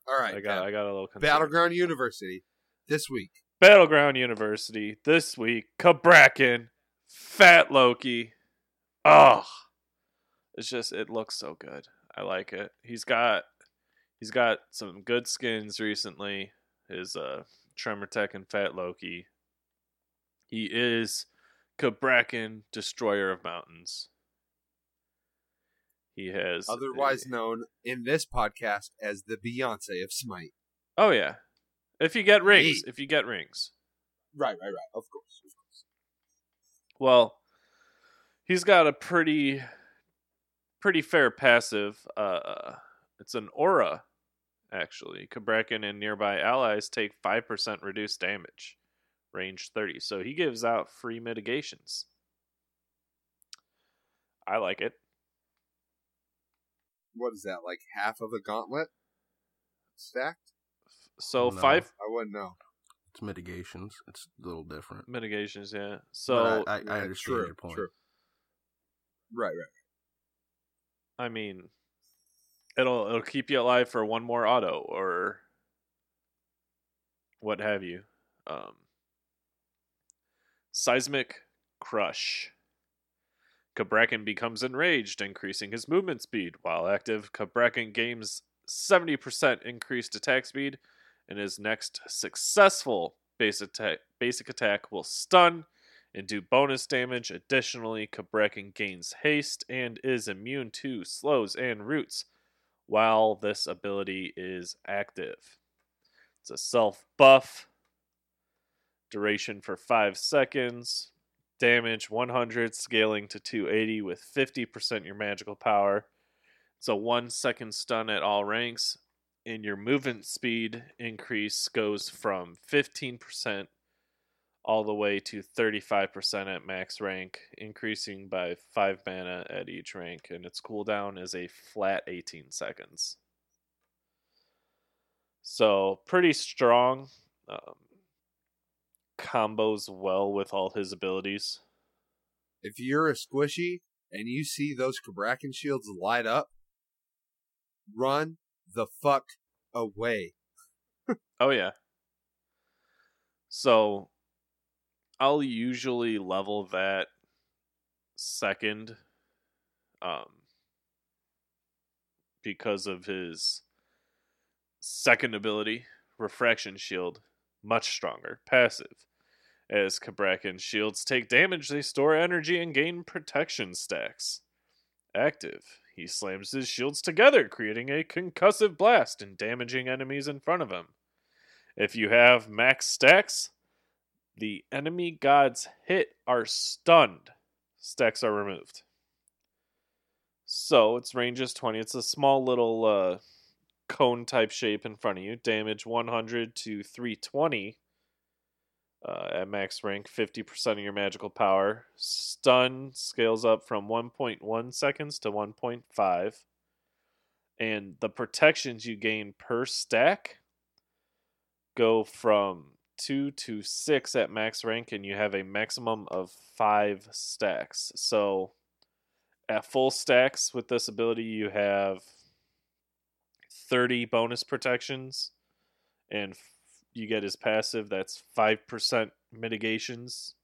All right. I got Pat. I got a little concerned. Battleground University this week. Battleground University this week. Cabrakan, Fat Loki. Oh, it's just it looks so good. I like it. He's got he's got some good skins recently. His uh Tremor Tech and Fat Loki. He is Cabrakan, Destroyer of Mountains. He has Otherwise a- known in this podcast as the Beyonce of Smite. Oh yeah. If you get rings, if you get rings. Right, right, right. Of course. Of course. Well, he's got a pretty pretty fair passive. Uh it's an aura actually. Cabrakan and nearby allies take 5% reduced damage. Range 30. So he gives out free mitigations. I like it. What is that? Like half of a gauntlet stacked? So No. 5 I wouldn't know. It's mitigations. It's a little different. mitigations, yeah. But So I, I, I Yeah, understand true, your point. true. Right, right. I mean, it'll it'll keep you alive for one more auto or what have you. Um, seismic crush. Cabrakan becomes enraged, increasing his movement speed. While active, Cabrakan gains 70% increased attack speed, and his next successful base attack, basic attack will stun and do bonus damage. Additionally, Cabrakan gains haste and is immune to slows and roots while this ability is active. It's a self buff. Duration for 5 seconds. Damage 100, scaling to 280 with 50% your magical power. It's a 1 second stun at all ranks. And your movement speed increase goes from 15% all the way to 35% at max rank, increasing by 5 mana at each rank, and its cooldown is a flat 18 seconds. So, pretty strong. Um, combos well with all his abilities. If you're a squishy and you see those Cabrakan shields light up, run the fuck away. Oh, yeah. So, I'll usually level that second um, because of his second ability, Refraction Shield, much stronger, passive. As Cabrakan shields take damage, they store energy and gain protection stacks. Active. He slams his shields together, creating a concussive blast and damaging enemies in front of him. If you have max stacks, the enemy gods hit are stunned. Stacks are removed. So its range is 20. It's a small little uh, cone type shape in front of you. Damage 100 to 320 uh, at max rank, 50% of your magical power. Stun scales up from 1.1 seconds to 1.5. And the protections you gain per stack go from 2 to 6 at max rank, and you have a maximum of 5 stacks. So at full stacks with this ability, you have 30 bonus protections and you get his passive that's 5% mitigations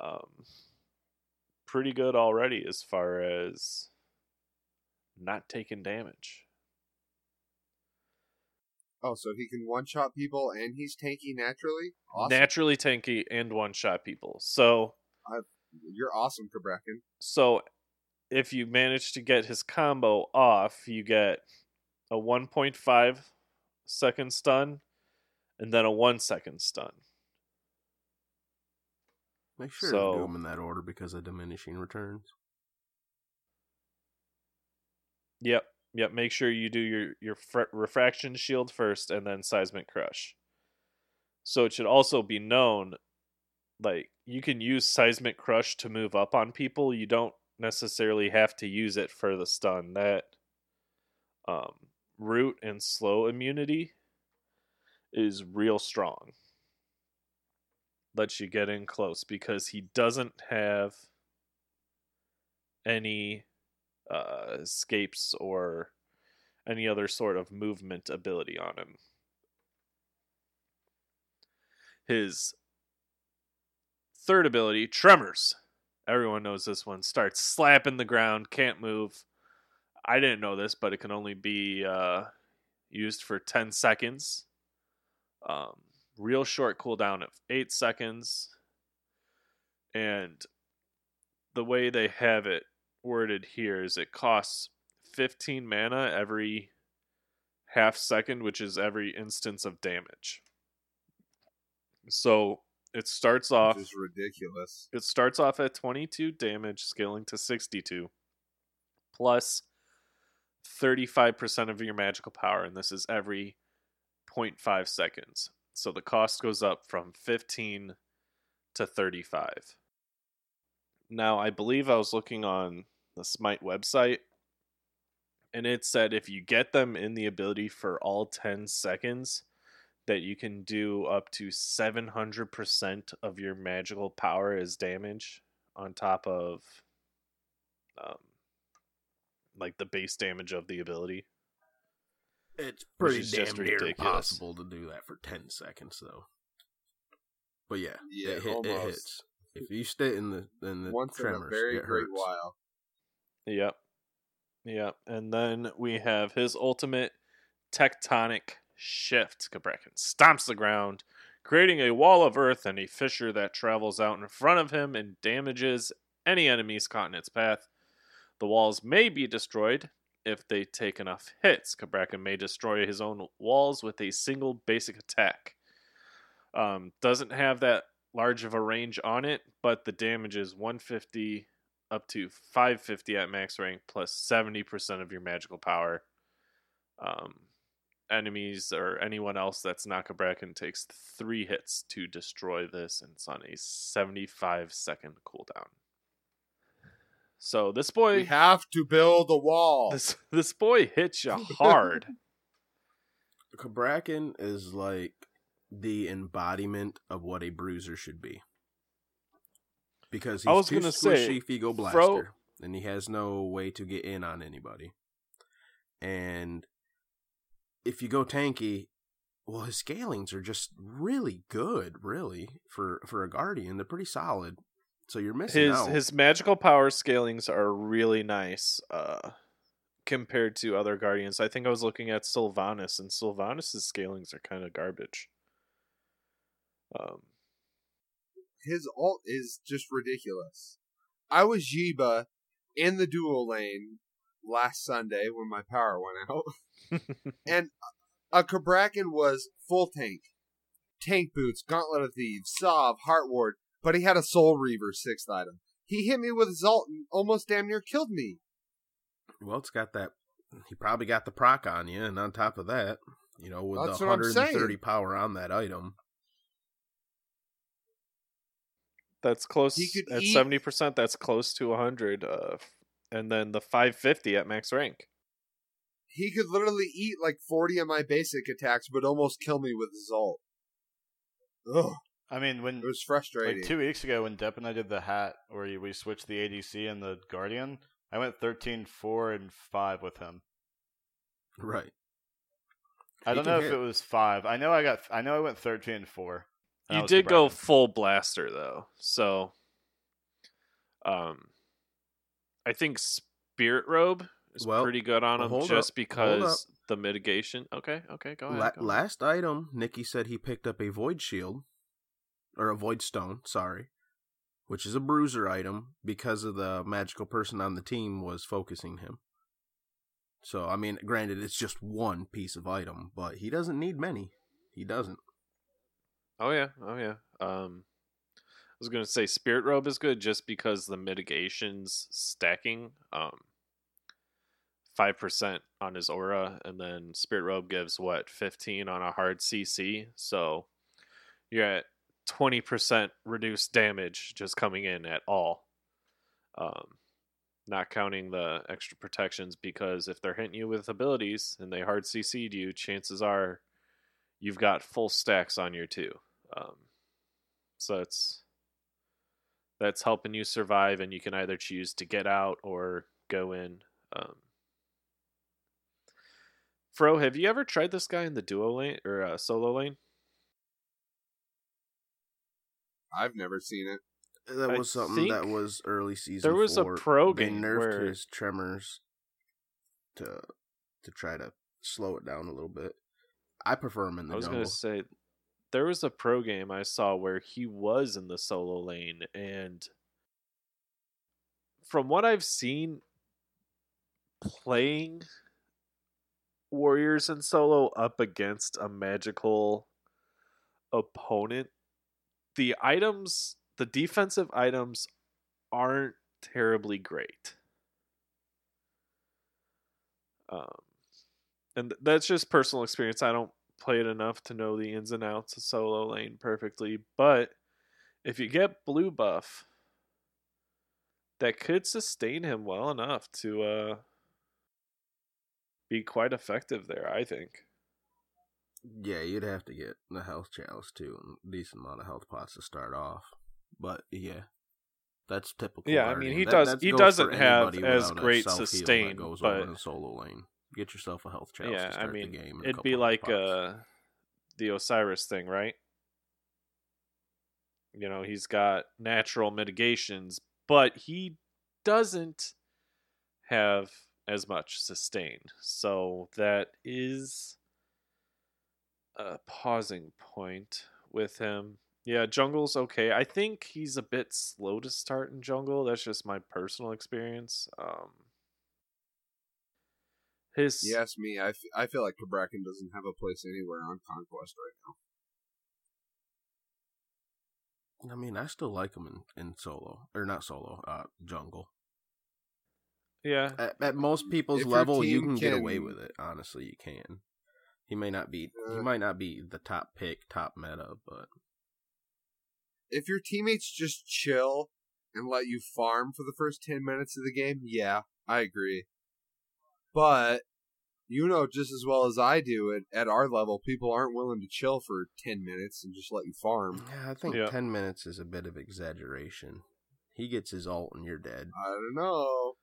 um, pretty good already as far as not taking damage Oh, so he can one shot people and he's tanky naturally? Awesome. naturally tanky and one shot people so You're awesome, Cabrakan. so if you manage to get his combo off you get a 1.5 second stun and then a 1 second stun Make sure So- to do them in that order because of diminishing returns. Yep, yep. Make sure you do your your fr- refraction shield first, and then seismic crush. So it should also be known, like you can use seismic crush to move up on people. You don't necessarily have to use it for the stun. That um, root and slow immunity is real strong. Lets you get in close because he doesn't have any uh, escapes or any other sort of movement ability on him. His third ability, Tremors. Everyone knows this one. Starts slapping the ground, can't move. I didn't know this, but it can only be uh, used for 10 seconds. Um, real short cooldown of 8 seconds. And the way they have it worded here is it costs 15 mana every half second, which is every instance of damage. So it starts off Which is ridiculous. it starts off at 22 damage, scaling to 62, plus 35% of your magical power, and this is every 0.5 seconds. So the cost goes up from 15 to 35. Now, I believe I was looking on the Smite website, and it said if you get them in the ability for all 10 seconds, that you can do up to 700% of your magical power as damage on top of um, like the base damage of the ability. It's pretty damn just near ridiculous. impossible to do that for ten seconds, though. But yeah, Yeah, it, hit, it hits. If you stay in the in the Once tremors, in a very it great hurts. while. Yep. Yep. And then we have his ultimate tectonic shift. Cabrakan stomps the ground, creating a wall of earth and a fissure that travels out in front of him and damages any enemies caught in its path. The walls may be destroyed if they take enough hits. Cabrakan may destroy his own walls with a single basic attack. Um, doesn't have that large of a range on it, but the damage is 150 up to 550 at max rank plus 70% of your magical power. Um, enemies or anyone else that's not Cabrakan takes three hits to destroy this, and it's on a 75 second cooldown. So this boy We boy, have to build a wall. (laughs) this this boy hits you (laughs) hard. Cabrakan is like the embodiment of what a bruiser should be. Because he's I was too gonna squishy say, if you go blaster, Fro- and he has no way to get in on anybody. And if you go tanky, well, his scalings are just really good, really for for a guardian. They're pretty solid. So you're missing his out. his magical power scalings are really nice uh compared to other guardians. I think i was looking at sylvanus and sylvanus's scalings are kind of garbage. Um his alt is just ridiculous. I was Yiba in the dual lane last Sunday when my power went out, (laughs) (laughs) and a Cabrakan was full tank, tank boots, gauntlet of thieves, Sov, heart ward, but he had a Soul Reaver sixth item. He hit me with his ult and almost damn near killed me. Well, it's got that. He probably got the proc on you, and on top of that, you know, with That's the 130 power on that item, That's close He could at eat- seventy percent. That's close to hundred. Uh, and then the five fifty at max rank. He could literally eat like 40 of my basic attacks, but almost kill me with his ult. Ugh, I mean, when it was frustrating. like two weeks ago when Dep and I did the hat where we switched the ADC and the Guardian, I went 13, 4, and 5 with him. right? I He don't can know if hit. it was 5. I know I got I know I went 13 and 4. and You did go full blaster though, so um, I think Spirit Robe is Well, pretty good on him hold just up, because the mitigation. Okay, okay, go ahead. La- go ahead. last item, Nikki said he picked up a void shield or a void stone. Sorry, which is a bruiser item because of the magical person on the team was focusing him. So I mean, granted, it's just one piece of item, but he doesn't need many. He doesn't. Oh yeah, oh yeah. Um, I was gonna say Spirit Robe is good just because the mitigations stacking. Um, five percent on his aura, and then Spirit Robe gives what fifteen on a hard CC. So you're at twenty percent reduced damage just coming in at all. Um, not counting the extra protections because if they're hitting you with abilities and they hard CC'd you, chances are you've got full stacks on your two. Um, so it's that's helping you survive, and you can either choose to get out or go in. Um, Fro, have you ever tried this guy in the duo lane or uh, solo lane? I've never seen it. That I was something that was early season. there was a four. pro They game nerfed where- his tremors to to try to slow it down a little bit. I prefer him in the jungle. I was gonna say there was a pro game I saw where he was in the solo lane, and from what I've seen, playing warriors in solo up against a magical opponent, the items, the defensive items, aren't terribly great. Um, and that's just personal experience. I don't play it enough to know the ins and outs of solo lane perfectly, but if you get blue buff, that could sustain him well enough to uh be quite effective there, I think. Yeah, you'd have to get the health chalice too, and a decent amount of health pots to start off. But yeah, that's typical. Yeah, I mean, he That- does- he doesn't have as great sustain, goes but- in solo lane. Get yourself a health chalice. to yeah, I start mean, the game it'd be like uh the Osiris thing, right? You know, he's got natural mitigations, but he doesn't have as much sustain. So that is a pausing point with him. Yeah, jungle's okay. I think he's a bit slow to start in jungle. That's just my personal experience. Um his Yes, me. I, f- I feel like Cabrakan doesn't have a place anywhere on Conquest right now. I mean, I still like him in, in solo or not solo, uh, jungle. yeah, At, at most people's If your level, you team can, get away with it. Honestly, you can. He may not be. he Uh, might not be the top pick, top meta, but If your teammates just chill and let you farm for the first 10 minutes of the game, yeah, I agree. But you know just as well as I do at, at our level, people aren't willing to chill for 10 minutes and just let you farm. yeah, I think Yeah. ten minutes is a bit of exaggeration. He gets his ult and you're dead. I don't know.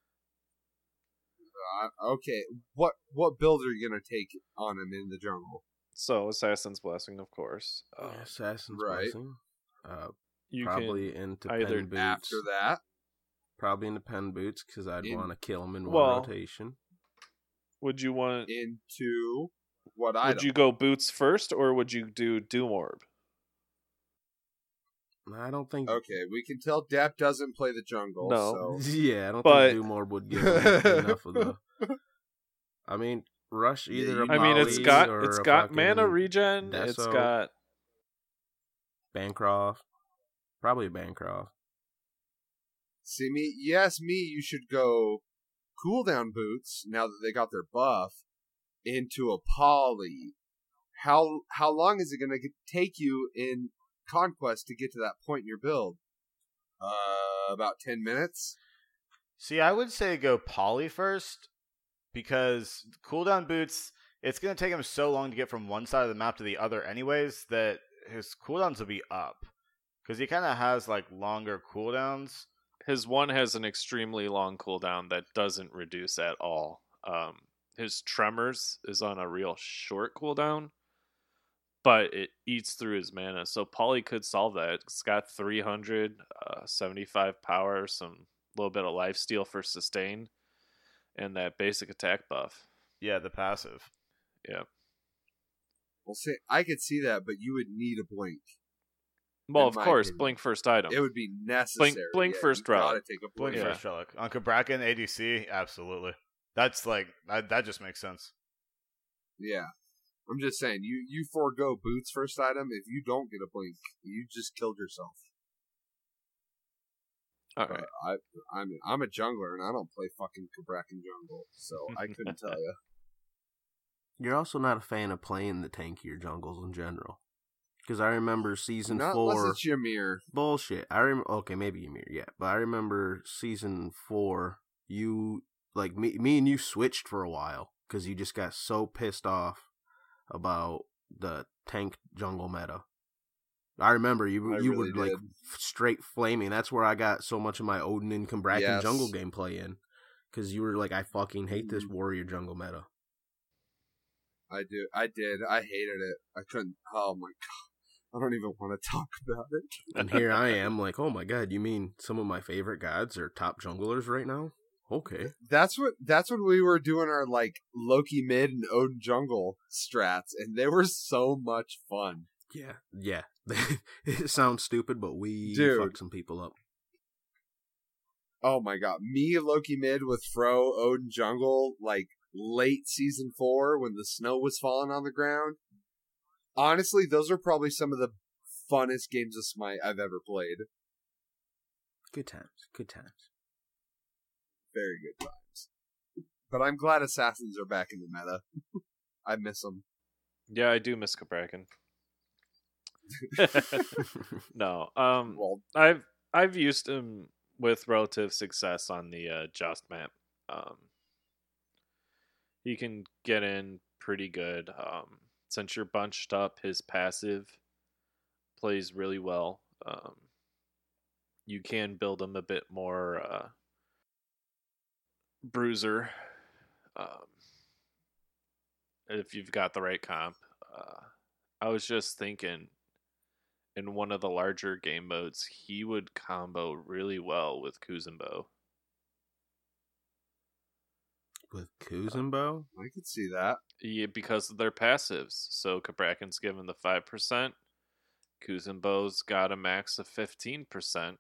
Uh, okay, what what build are you gonna take on him in the jungle? so Assassin's Blessing, of course. Uh, Assassin's right. Blessing. Uh, you probably into either- pen boots. After that, Probably into pen boots because I'd In- want to kill him in one Well, rotation. Would you want? into what Would you go boots first, or would you do Doom Orb? I don't think. Okay, we can tell Dep doesn't play the jungle. No. So. (laughs) Yeah, I don't But- think Doom Orb would give enough of the. (laughs) I mean, rush Yeah, either. you- a I mean, it's got it's got mana regen. It's got Bancroft, probably Bancroft. See me? Yes, me. You should go cooldown boots now that they got their buff into a poly. How how long is it going to take you in conquest to get to that point in your build? Uh, about ten minutes. See, I would say go poly first because cooldown boots. It's going to take him so long to get from one side of the map to the other, anyways, that his cooldowns will be up because he kind of has like longer cooldowns. his one has an extremely long cooldown that doesn't reduce at all. Um, his tremors is on a real short cooldown, but it eats through his mana. So Polly could solve that. It's got 375 uh, power, some little bit of life steal for sustain, and that basic attack buff. Yeah, the passive. Yeah. Well, see, I could see that, but you would need a blink. Well, of course, opinion. blink first item. It would be necessary. blink Yeah, first you relic. take a Blink blink. Yeah. first relic on Cabrakan ADC. Absolutely, that's like that, that just makes sense. Yeah. I'm just saying, you you forego boots first item. If you don't get a blink, you just killed yourself. All right. But. I, I'm I'm a jungler and I don't play fucking Cabrakan jungle, so I (laughs) couldn't tell you. You're also not a fan of playing the tankier jungles in general, because I remember season Not four. unless it's Ymir. Bullshit. I rem- okay, maybe Ymir, yeah, but I remember season four. You like me, me and you switched for a while because you just got so pissed off about the tank jungle meta. I remember you I you really were like did. straight flaming. That's where I got so much of my Odin and Cabrakan Yes. jungle gameplay in, because you were like, I fucking hate this Mhm. warrior jungle meta. I do. I did. I hated it. I couldn't. Oh my (laughs) god. I don't even want to talk about it. And here I (laughs) am, like, oh my god, you mean some of my favorite gods are top junglers right now? Okay. That's what. That's when we were doing our like Loki mid and Odin jungle strats, and they were so much fun. Yeah, yeah. (laughs) it sounds stupid, but we Dude. fucked some people up. Oh my god, me Loki mid with Fro Odin jungle like late season four when the snow was falling on the ground. Honestly, those are probably some of the funnest games of Smite I've ever played. Good times, good times. Very good times. But I'm glad assassins are back in the meta. (laughs) I miss them. Yeah, I do miss Cabrakan. (laughs) no, um, Well, I've I've used him with relative success on the uh, Just map. Um, he can get in pretty good. Um, since you're bunched up, his passive plays really well. Um, you can build him a bit more uh, bruiser um, if you've got the right comp. Uh, I was just thinking in one of the larger game modes, he would combo really well with Kuzenbo. With Kuzenbo? I could see that. Yeah, because of their passives. So Cabrakan's given the 5%. Kuzenbo's got a max of 15%.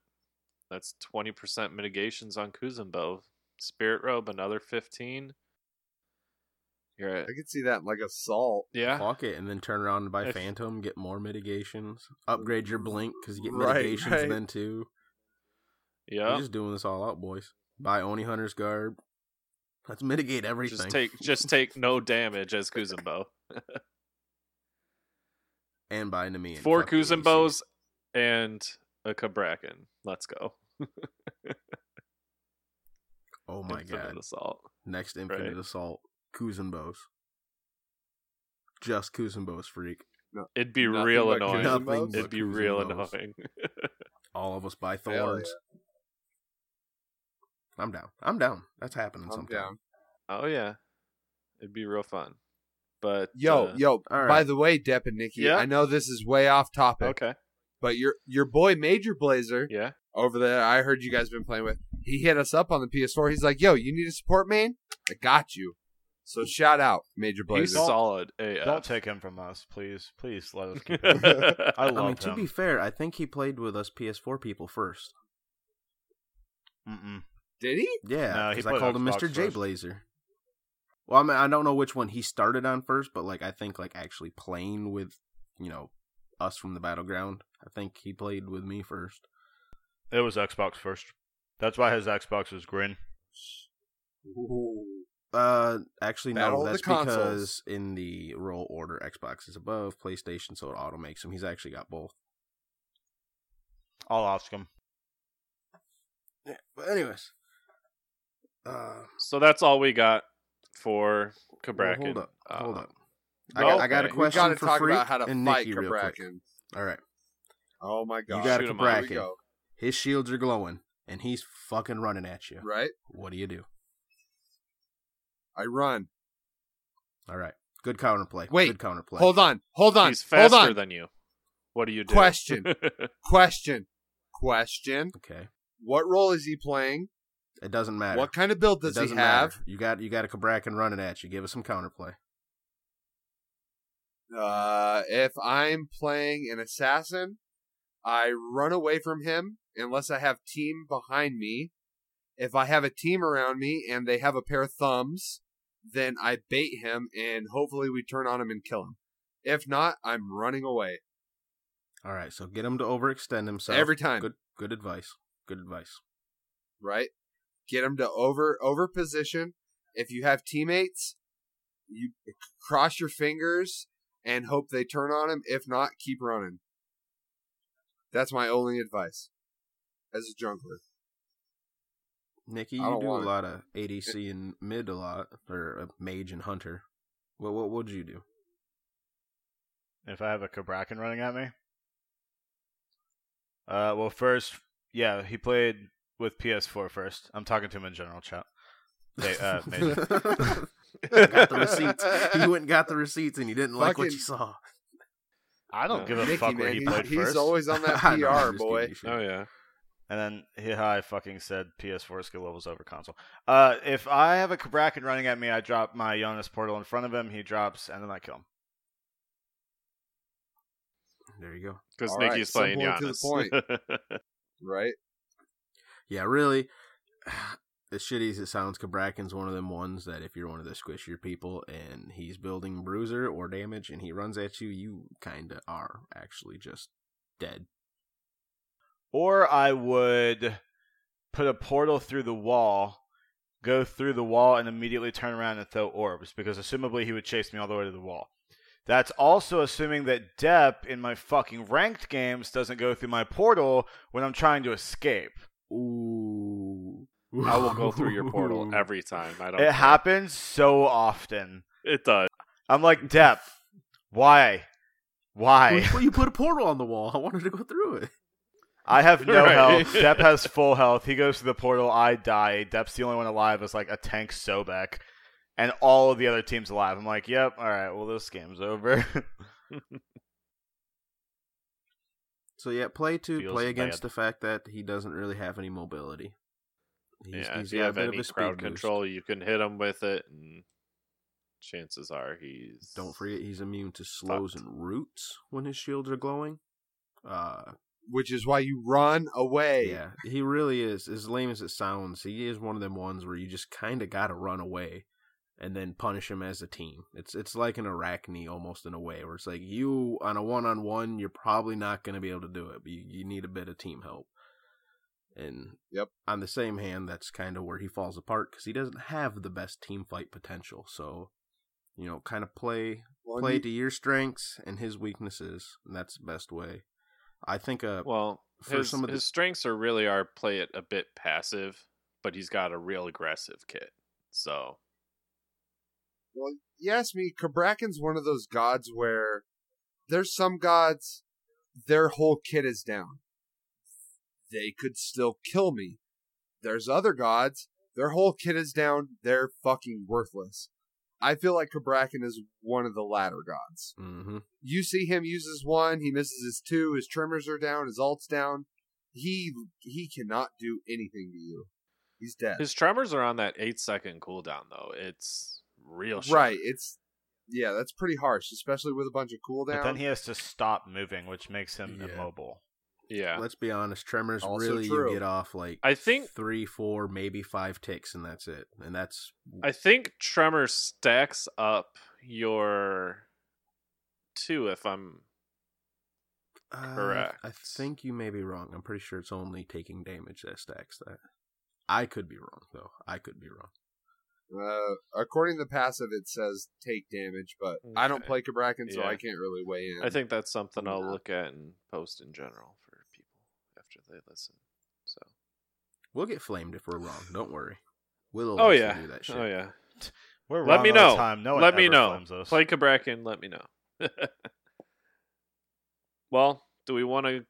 That's 20% mitigations on Kuzenbo. Spirit Robe, another 15. You're at, I could see that in like assault. yeah. Fuck it, and then turn around and buy If- Phantom, get more mitigations. Upgrade your Blink, because you get Right, mitigations right. then too. Yeah. We're just doing this all out, boys. Buy Oni Hunter's Garb. Let's mitigate everything. Just take just take no damage as Kuzenbo. (laughs) and buy Nami. Four Kuzenbos and a Cabrakan. Let's go. (laughs) Oh my Infinite god. Assault. Next Infinite Right. Assault. Kuzenbos. Just Kuzenbos, freak. No, It'd be real but annoying. Nothing It'd be real Kuzenbos. annoying. (laughs) All of us buy Hell Thorns. I'm down. I'm down. That's happening I'm sometime. down. oh yeah, it'd be real fun. But Yo, uh, yo. all right. By the way, Dep and Nikki, Yeah? I know this is way off topic, okay, but your your boy Major Blazer yeah, over there, I heard you guys been playing with. He hit us up on the PS4. He's like, "Yo, you need a support main? I got you." So shout out, Major Blazer. He's solid AF. Uh, don't take him from us, please. Please let us keep (laughs) him. I I love mean, to him. be fair, I think he played with us PS4 people first. Mm-mm. Did he? Yeah, No, he because I played called him Xbox Mr. J first. Blazer. Well, I mean, I don't know which one he started on first, but like I think like actually playing with, you know, us from the battleground. I think he played with me first. It was Xbox first. That's why his Xbox was green. Uh, actually, Battle no. of That's because in the roll order, Xbox is above PlayStation, so it auto makes him. He's actually got both. I'll ask him. Yeah, but anyways, uh, So that's all we got for well, hold up, hold Uh, up. I got, I got a okay. We got question to for talk Freak about how to and fight Nikki real quick. Cabrakan. All right, Oh my god! You got Shoot him Here out. we Cabrakan. go. his shields are glowing, and he's fucking running at you. Right? What do you do? I run. All right, good counterplay. Wait, good counterplay. Hold on. Hold on. He's hold faster on. than you. What do you do? Question. (laughs) Question. Question. Okay, What role is he playing? it doesn't matter. What kind of build does he doesn't have? matter. You got you got a Cabrakan running at you. Give us some counterplay. Uh, if I'm playing an assassin, I run away from him unless I have team behind me. If I have a team around me and they have a pair of thumbs, then I bait him and hopefully we turn on him and kill him. If not, I'm running away All right, so get him to overextend himself every time. Good good advice. Good advice. right? Get him to over over position. If you have teammates, you cross your fingers and hope they turn on him. If not, keep running. That's my only advice as a jungler. Nikki, you don't a want it. lot of ADC and mid a lot, or a mage and hunter. What what would you do? If I have a Cabrakan running at me? Uh, well, first, yeah, he played with PS4 first. I'm talking to him in general chat. They, uh, (laughs) got the receipts. (laughs) He went and got the receipts, and he didn't like what Fucking- you saw. I don't No. give a Nicky, fuck man, where he he's, played he's first. always on (laughs) that I know, PR, boy. giving you shit. oh yeah. And then he, I fucking said PS4 skill levels over console. Uh, if I have a Cabrakan running at me, I drop my Janus portal in front of him. He drops, and then I kill him. There you go. Because All right, Nikki's playing simple and to the Giannis. (laughs) Right? Yeah, really. As shitty as it sounds, Cabrakan's one of them ones that if you're one of the squishier people and he's building bruiser or damage and he runs at you, you kinda are actually just dead. Or I would put a portal through the wall, go through the wall, and immediately turn around and throw orbs, because assumably he would chase me all the way to the wall. That's also assuming that Dep in my fucking ranked games doesn't go through my portal when I'm trying to escape. Ooh. I will go through your portal every time. I don't. It care. happens so often. It does. I'm like, Dep, why? Why? Well, you put a portal on the wall. I wanted to go through it. I have no Right. health. (laughs) Dep has full health. He goes through the portal. I die. Dep's the only one alive as like a tank Sobek. And all of the other teams alive. I'm like, yep, all right, well, this game's over. (laughs) So yeah, play to Feels play against bad. the fact that he doesn't really have any mobility. He's, yeah, he's if you got a have any a speed crowd boost. control, you can hit him with it, and chances are he's. Don't forget he's immune to slows Fucked. and roots when his shields are glowing. Uh, Which is why you run away. yeah, he really is. As lame as it sounds, he is one of them ones where you just kind of got to run away and then punish him as a team. It's it's like an arachne almost in a way, where it's like you on a one on one, you're probably not going to be able to do it, but you, you need a bit of team help. And Yep. on the same hand, that's kind of where he falls apart because he doesn't have the best team fight potential. So, you know, kind of play Well, play you- to your strengths and his weaknesses, and that's the best way. I think uh Well, for his some of the his strengths are really are play it a bit passive, but he's got a real aggressive kit. So Well, you ask me, Cabrakan's one of those gods where there's some gods, their whole kit is down. They could still kill me. There's other gods, their whole kit is down, they're fucking worthless. I feel like Cabrakan is one of the latter gods. mhm. You see him use his one, he misses his two, his tremors are down, his ult's down. He he cannot do anything to you. He's dead. his tremors are on that eight second cooldown though. It's real short. Right. It's yeah, that's pretty harsh, especially with a bunch of cooldown. But then he has to stop moving, which makes him Yeah. immobile. Yeah. Let's be honest, tremors Also really true. you get off like I think three, four, maybe five ticks, and that's it. And that's I think Tremor stacks up your two if I'm uh, correct. I think you may be wrong. I'm pretty sure it's only taking damage that stacks that. I could be wrong though. I could be wrong. Uh, according to the passive, it says take damage, but I don't play Cabrakan, so Yeah. I can't really weigh in. I think that's something I'll Yeah. look at and post in general for people after they listen. So We'll get flamed if we're wrong. Don't worry. We'll Oh let you yeah. do that shit. Oh yeah. We're Let me all the know. Time. No one let me know. flames us. Play Cabrakan, let me know. (laughs) well, do we want to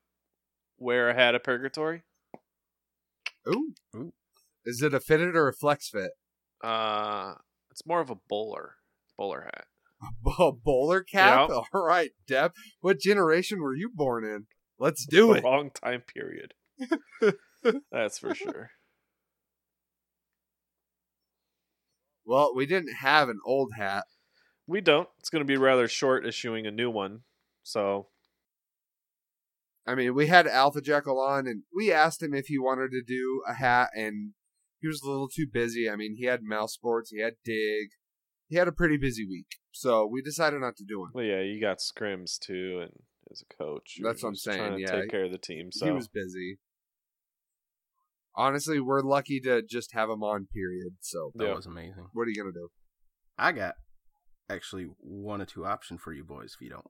wear a hat of purgatory? Ooh. Ooh. Is it a fitted or a flex fit? Uh it's more of a bowler. Bowler hat. (laughs) A bowler cap? Yeah. All right, Dep. What generation were you born in? Let's do it. Wrong time period. (laughs) That's for sure. Well, we didn't have an old hat. We don't. It's going to be rather short issuing a new one. So, I mean, we had Alpha Jackal on, and we asked him if he wanted to do a hat, and he was a little too busy. I mean, he had mouse sports, he had dig, he had a pretty busy week, so we decided not to do one. well, yeah, you got scrims too, and as a coach, That's what I'm saying, to yeah. take care of the team. So He was busy. Honestly, we're lucky to just have him on. Period. So, That Yeah. was amazing. what are you gonna do? I got actually one or two option for you boys if you don't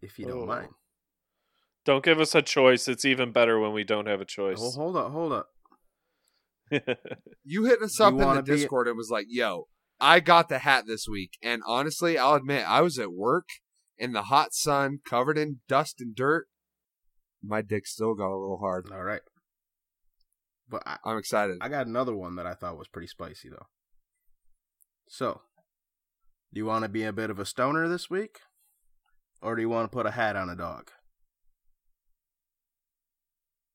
if you don't Oh. mind. don't give us a choice. It's even better when we don't have a Oh, choice. hold up, hold up. (laughs) You hit us You up in the be- Discord and was like, "Yo, I got the hat this week," and honestly, I'll admit, I was at work in the hot sun, covered in dust and dirt. My dick still got a little hard. All right. But I, I'm excited. I got another one that I thought was pretty spicy though. So, do you want to be a bit of a stoner this week, or do you want to put a hat on a dog?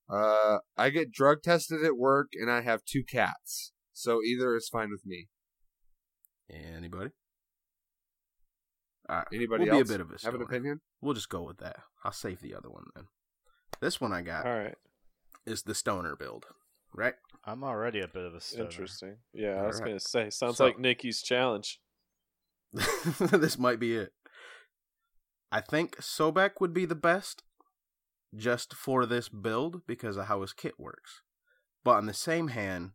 Uh, I get drug tested at work, and I have two cats, so either is fine with me. Anybody? All right. Anybody we'll else be a bit of a have an opinion? We'll just go with that. I'll save the other one then. This one I got All right. is the stoner build, right? I'm already a bit of a stoner. Interesting. Yeah, I was Alright. going to say, sounds So- like Nikki's challenge. (laughs) this might be it. I think Sobek would be the best just for this build because of how his kit works. But on the same hand,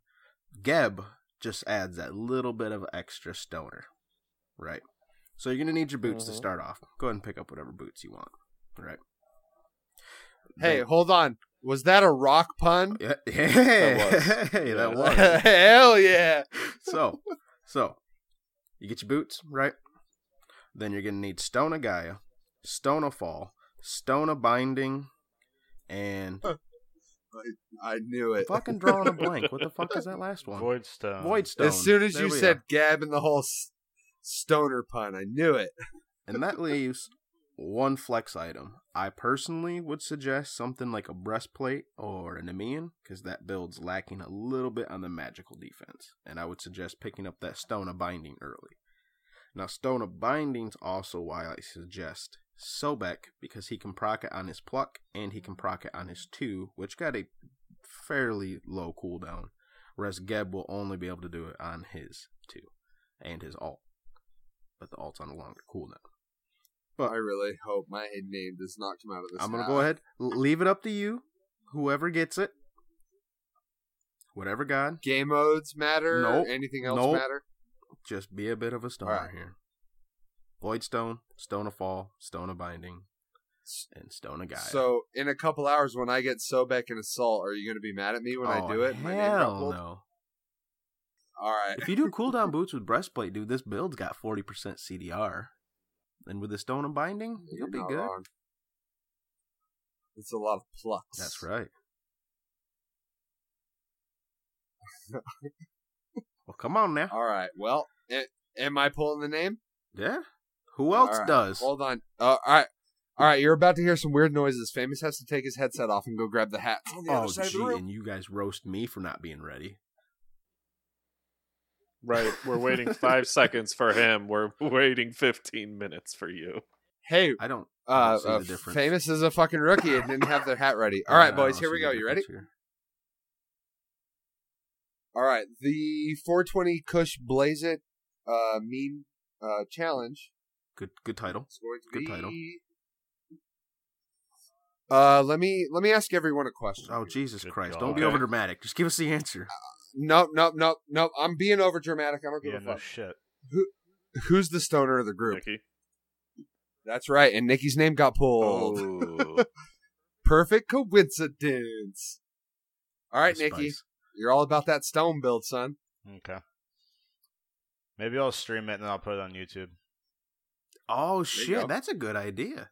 Geb just adds that little bit of extra stoner. Right? So you're going to need your boots to Mhm. start off. Go ahead and pick up whatever boots you want. Right? Hey, Then- hold on. Was that a rock pun? Yeah, (laughs) hey, was. hey, that was. (laughs) Hell yeah! so, so you get your boots right. Then you're gonna need Stone of Gaia, Stone of Fal, Stone of Binding, and I knew it. fucking drawing a blank. What the (laughs) fuck is that last one? Void stone. Void Stone. As soon as There you said are. Geb and the whole s- stoner pun, I knew it. and that leaves one flex item. I personally would suggest something like a breastplate or a Nemean, because that build's lacking a little bit on the magical defense. And I would suggest picking up that Stone of Binding early. Now, Stone of Binding's also why I suggest Sobek, because he can proc it on his pluck and he can proc it on his two, which got a fairly low cooldown. Whereas Geb will only be able to do it on his two and his alt. The alt's on a longer cooldown. But I really hope my name does not come out of this. I'm gonna hat. go ahead. Leave it up to you. Whoever gets it, whatever God, Game modes matter. Nope. Anything else Nope. matter? just be a bit of a stoner Alright. here. Void Stone, Stone of Fal, Stone of Binding, and Stone of Gaia. So in a couple hours, when I get Sobek and Assault, are you to be mad at me when I Oh, do it? Hell no. All right. if you do cooldown boots with breastplate, dude, this build's got forty percent CDR. And with the Stone of Binding, you'll You're be good. wrong. It's a lot of plus. That's right. (laughs) well, come on now. All right. Well, a- am I pulling the name? Yeah. Who else right. does? Hold on. Uh, all right. All right. You're about to hear some weird noises. Famous has to take his headset off and go grab the hat. Oh, gee, and you guys roast me for not being ready. Right. We're waiting five seconds for him. We're (laughs) waiting 15 minutes for you. Hey, I don't. I uh, don't see uh famous is a fucking rookie and didn't have their hat ready. (laughs) All right, I boys, here we go. You ready? here. All right, the 420 Kush Blaze It uh, meme uh, challenge Good, good title. is going to Good be. title. Uh, let me let me ask everyone a question. Oh Jesus Good Christ! God. Don't be Okay. over dramatic. Just give us the answer. Nope, nope, nope, nope. I'm being over dramatic. I don't give Yeah, a no fuck. shit. Who's the stoner of the group? Nikki. That's right, and Nikki's name got pulled. Oh. (laughs) Perfect coincidence. All right, The Nikki, spice. you're all about that stone build, son. Okay. Maybe I'll stream it and then I'll put it on YouTube. Oh you shit, go. that's a good idea.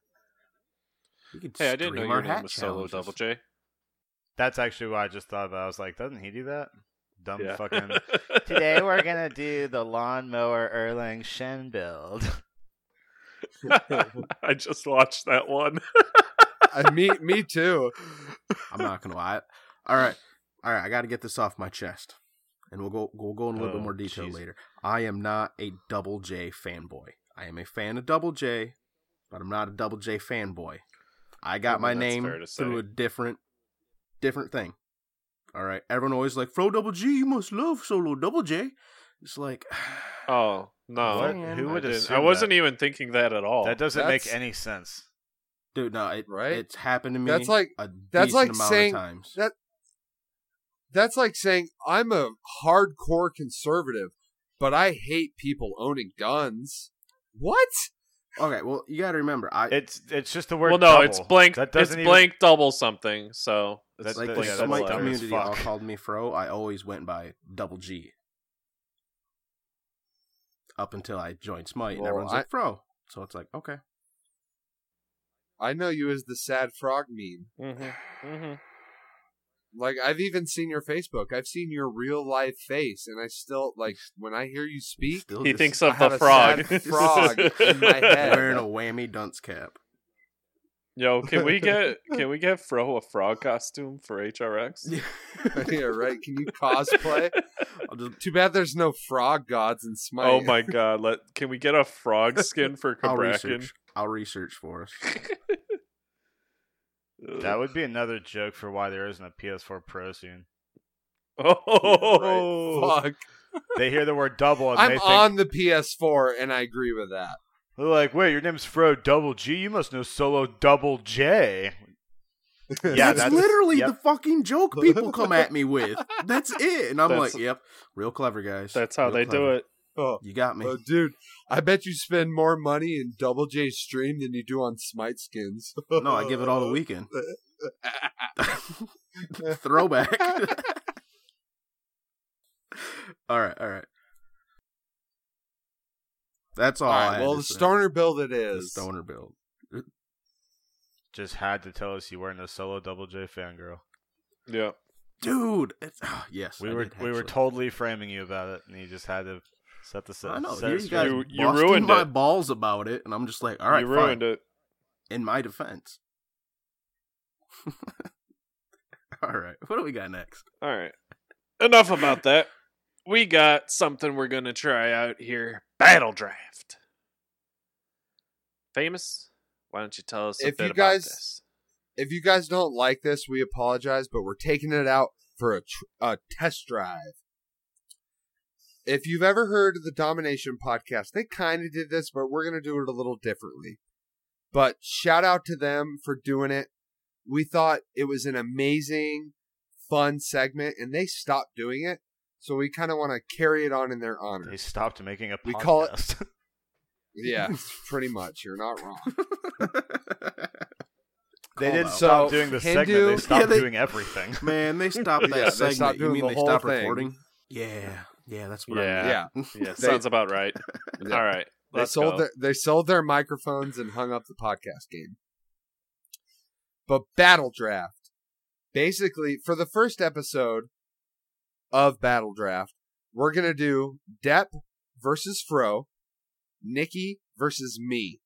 Hey, I didn't know stream your our name hat was Solo challenges. Double J. That's actually what I just thought about. I was like, doesn't he do that? Dumb Yeah. fucking. (laughs) Today we're gonna do the lawnmower Erlang Shen build. (laughs) I just watched that one. Uh, (laughs) me, me too. I'm not gonna lie. All right, all right. I got to get this off my chest, and we'll go. We'll go in a little Oh, bit more detail jeez. later. I am not a Double J fanboy. I am a fan of Double J, but I'm not a Double J fanboy. I got Well, my name fair to say. through a different, different thing. All right. Everyone always like Fro Double G. You must love Solo Double J. It's like, (sighs) Oh no! Man, Who I, would didn't- assume I wasn't that? even thinking that at all. That doesn't make any sense. dude, no, it, Right? It's happened to me. That's like- a that's decent like amount saying- of times. that- That's like saying I'm a hardcore conservative, but I hate people owning guns. What? Okay, well, you got to remember, I It's it's just the word. well, no, double. it's blank. That it's doesn't even- blank double something. So it's That's like the yeah, double Smite dumb as letters. community all called me Fro. I always went by Double G. Up until I joined Smite, and everyone's I- like Fro. So it's like, okay, I know you as the sad frog meme. Mm-hmm. Mm-hmm. Like I've even seen your Facebook. I've seen your real life face, and I still like when I hear you speak. He just thinks I of have the a frog. sad frog in my (laughs) head. wearing a whammy dunce cap. Yo, can we get (laughs) can we get Fro a frog costume for HRX? (laughs) yeah, right. Can you cosplay? I'll just, Too bad there's no frog gods in oh Smite. Oh my (laughs) god! Let can we get a frog skin for I'll research. I'll research for us. That would be another joke for why there isn't a PS4 Pro soon. Oh, Fuck. They hear the word double and I'm they think on the PS4, and I agree with that. They're like, "Wait, your name's Fro Double G. You must know Solo Double J." (laughs) Yeah, that's, that's- literally yep. the fucking joke people (laughs) come at me with. That's it, and I'm That's- like, yep, real clever guys. That's how Real they do it. Oh, oh, You got me. oh, dude, I bet you spend more money in Double J stream than you do on Smite skins. no, I give it all the weekend. (laughs) Throwback. all right, all right. That's all. All I well, the say. stoner build it is. The stoner build. Just had to tell us you weren't a Solo Double J fangirl. Yeah. Dude, it's, ah, yes, We I were did, we were totally framing you about it, and you just had to set the set. I know. set Here you straight. guys You- you ruined my it. balls about it, and I'm just like, all right, you fine. ruined it. In my defense. (laughs) all right, what do we got next? All right. Enough about that. We got something we're gonna try out here. Battle draft. Famous. Why don't you tell us If you about guys- this? If you guys don't like this, we apologize, but we're taking it out for a, tr- a test drive. If you've ever heard of the Domination podcast, they kind of did this, but we're going to do it a little differently. But shout out to them for doing it. We thought it was an amazing, fun segment, and they stopped doing it. So we kind of want to carry it on in their honor. They stopped making a podcast. We call it- (laughs) Yeah, (laughs) pretty much. You're not wrong. (laughs) they didn't out. stop So, doing the Hindu- segment. They stopped Yeah, they- doing everything. Man, they stopped that Yeah, they segment. stopped you mean the they stopped thing. recording? Yeah, yeah, that's what Yeah. I mean. Yeah. Yeah, They- sounds about right. Yeah. All right. They sold go. their they sold their microphones and hung up the podcast game. But Battle Draft. Basically, for the first episode of Battle Draft, we're gonna do Dep versus Fro, Nikki versus me.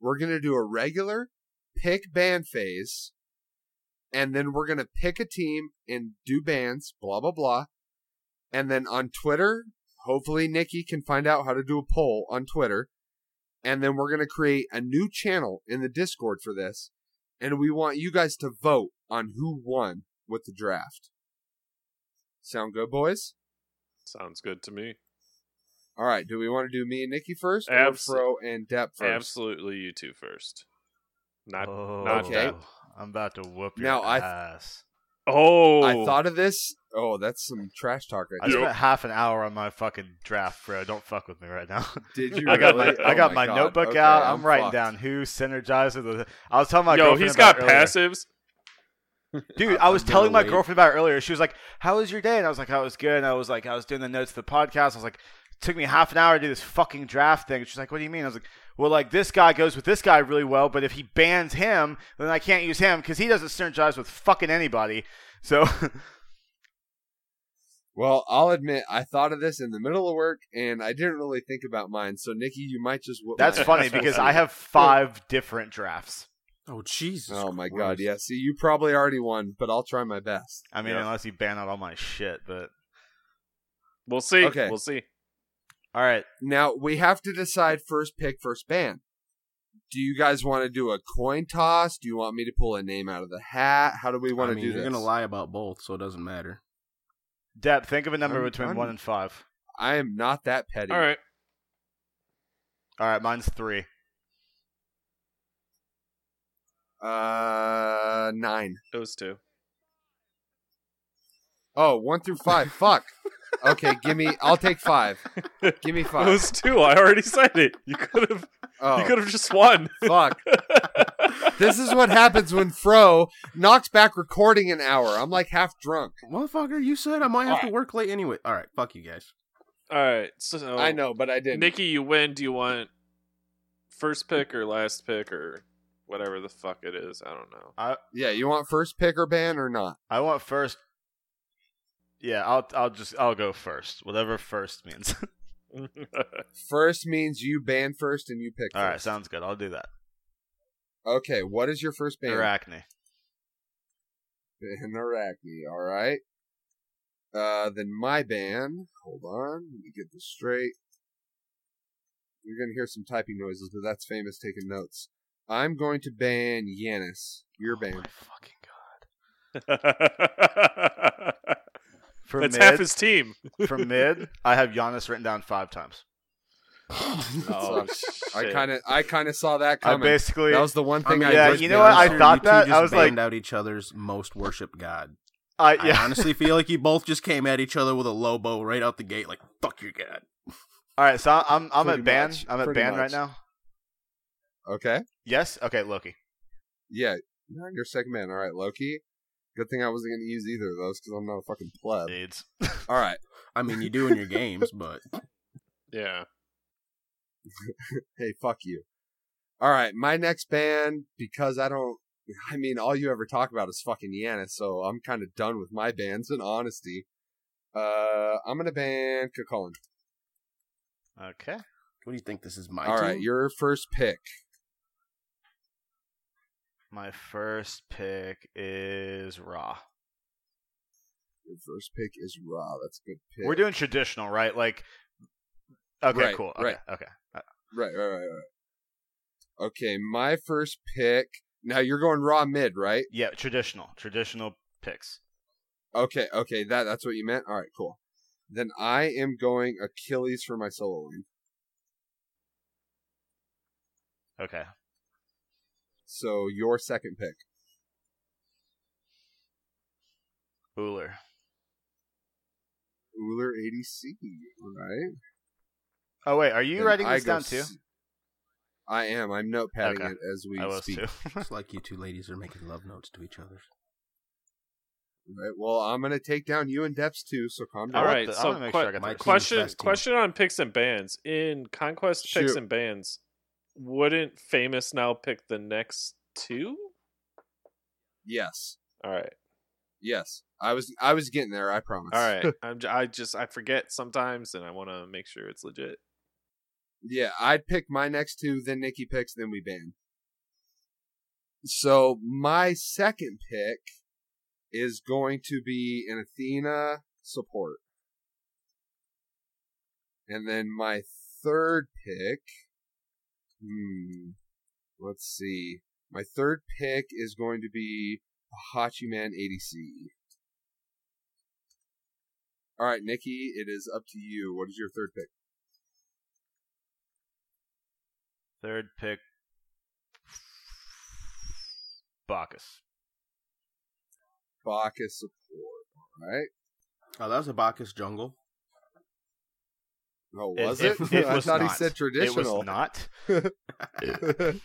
We're gonna do a regular pick band phase, and then we're gonna pick a team and do bands, blah blah blah. And then on Twitter, hopefully Nikki can find out how to do a poll on Twitter, and then we're gonna create a new channel in the Discord for this, and we want you guys to vote on who won with the draft. Sound good, boys? Sounds good to me. All right. Do we want to do me and Nikki first, or Abs- Fro and Dep first? Absolutely, you two first. Not Oh, not Okay. that. I'm about to whoop your Now, I- ass. Oh, I thought of this. Oh, that's some trash talk right I there. spent half an hour on my fucking draft, bro. Don't fuck with me right now. (laughs) Did you? I got my really? I Oh got my, God. notebook Okay, out. I'm, writing fucked. down who synergized with. The, I was telling my Yo, girlfriend he's about got passives. earlier. Dude, (laughs) I- was telling my wait. girlfriend about it earlier. She was like, "How was your day?" And I was like, "I was good." And I was like, "I was doing the notes for the podcast." I was like, "It took me half an hour to do this fucking draft thing." She's like, "What do you mean?" I was like, "Well, like this guy goes with this guy really well, but if he bans him, then I can't use him because he doesn't synergize with fucking anybody." So (laughs) Well, I'll admit I thought of this in the middle of work, and I didn't really think about mine. So, Nikki, you might just. that's funny (laughs) because I have five different drafts. Oh Jesus! Oh my Christ. god! Yeah. See, you probably already won, but I'll try my best. I mean, Yeah. unless you ban out all my shit, but We'll see. Okay. We'll see. all right. Now we have to decide first pick, first ban. Do you guys want to do a coin toss? Do you want me to pull a name out of the hat? How do we want I to mean, do you're this? gonna lie about both, so it doesn't matter. Dep, think of a number I'm- between I'm- one and five. I am not that petty. All right. All right, mine's three. Uh, nine. It was two. Oh, one through five. (laughs) Fuck. Okay, give me. I'll take five. Give me It five. was two. I already said it. You could have. Oh, You could have just won. fuck. (laughs) This is what happens when Fro knocks back recording an hour. I'm like half drunk. Motherfucker, you said I might have to work late anyway. All right, fuck you guys. All right. So I know, but I didn't. Nikki, you win. Do you want first pick or last pick or whatever the fuck it is? I don't know. I Yeah, you want first pick or ban or not? I want first. Yeah, I'll I'll just I'll go first. Whatever first means. (laughs) First means you ban first and you pick. All right, first. sounds good. I'll do that. Okay, what is your first ban? Arachne. Ban Arachne. All right. Uh, then my ban. Hold on, let me get this straight. You're gonna hear some typing noises, but that's famous taking notes. I'm going to ban Janus. Your Oh ban. my fucking god. (laughs) For That's mid, half his team. (laughs) for mid, I have Janus written down five times. (laughs) Oh, I kind of, I kind of saw that I coming. basically That was the one thing I, yeah, you know what? I thought that. Just I was like- banned out each other's most worshipped god. I I honestly feel like you both just came at each other with a lobo right out the gate, like "fuck your god." All right, so I'm I'm Pretty at ban. much, I'm at ban right now. Okay. Yes. Okay, Loki. Yeah, you're your second man. All right, Loki. Good thing I wasn't going to use either of those because I'm not a fucking pleb. AIDS. (laughs) All right. I mean, you do in your games, but (laughs) Yeah. (laughs) Hey, fuck you. All right, my next band because I don't. I mean, all you ever talk about is fucking Janus, so I'm kind of done with my bands. In honesty, uh, I'm gonna ban Cu Chulainn. Okay. what do you think? This is my All team? right, your first pick. My first pick is Ra. Your first pick is Ra. That's a good pick. We're doing traditional, right? Like. Okay, Right, cool. Okay, right. okay. Uh, right, right, right, right. Okay, my first pick. Now you're going Ra mid, right? Yeah, traditional, traditional picks. Okay, okay, that that's what you meant. All right, cool. Then I am going Achilles for my solo lane. Okay. So your second pick. Ullr. Ullr ADC. All right. Oh wait, are you Then writing this go down too? s- I am. I'm notepadding Okay. it as we I was speak. too. It's like you two ladies are making love notes to each other. Right. Well, I'm gonna take down you and Depths too. So calm down. All want right. the- I So wanna make que- sure got My question question on picks and bans in conquest picks and bans. Wouldn't famous now pick the next two? Yes. All right. Yes. I was. I was getting there. I promise. All right. (laughs) I'm j- I just I forget sometimes, and I want to make sure it's legit. Yeah, I'd pick my next two, then Nikki picks, then we ban. So my second pick is going to be an Athena support. And then my third pick. Hmm. Let's see. My third pick is going to be Hachiman ADC. All right, Nikki, it is up to you. What is your third pick? Third pick, Bacchus. Bacchus support. All right. Oh, that was a Bacchus jungle. Oh, was it- it? it (laughs) I was thought he said traditional. It was not. (laughs)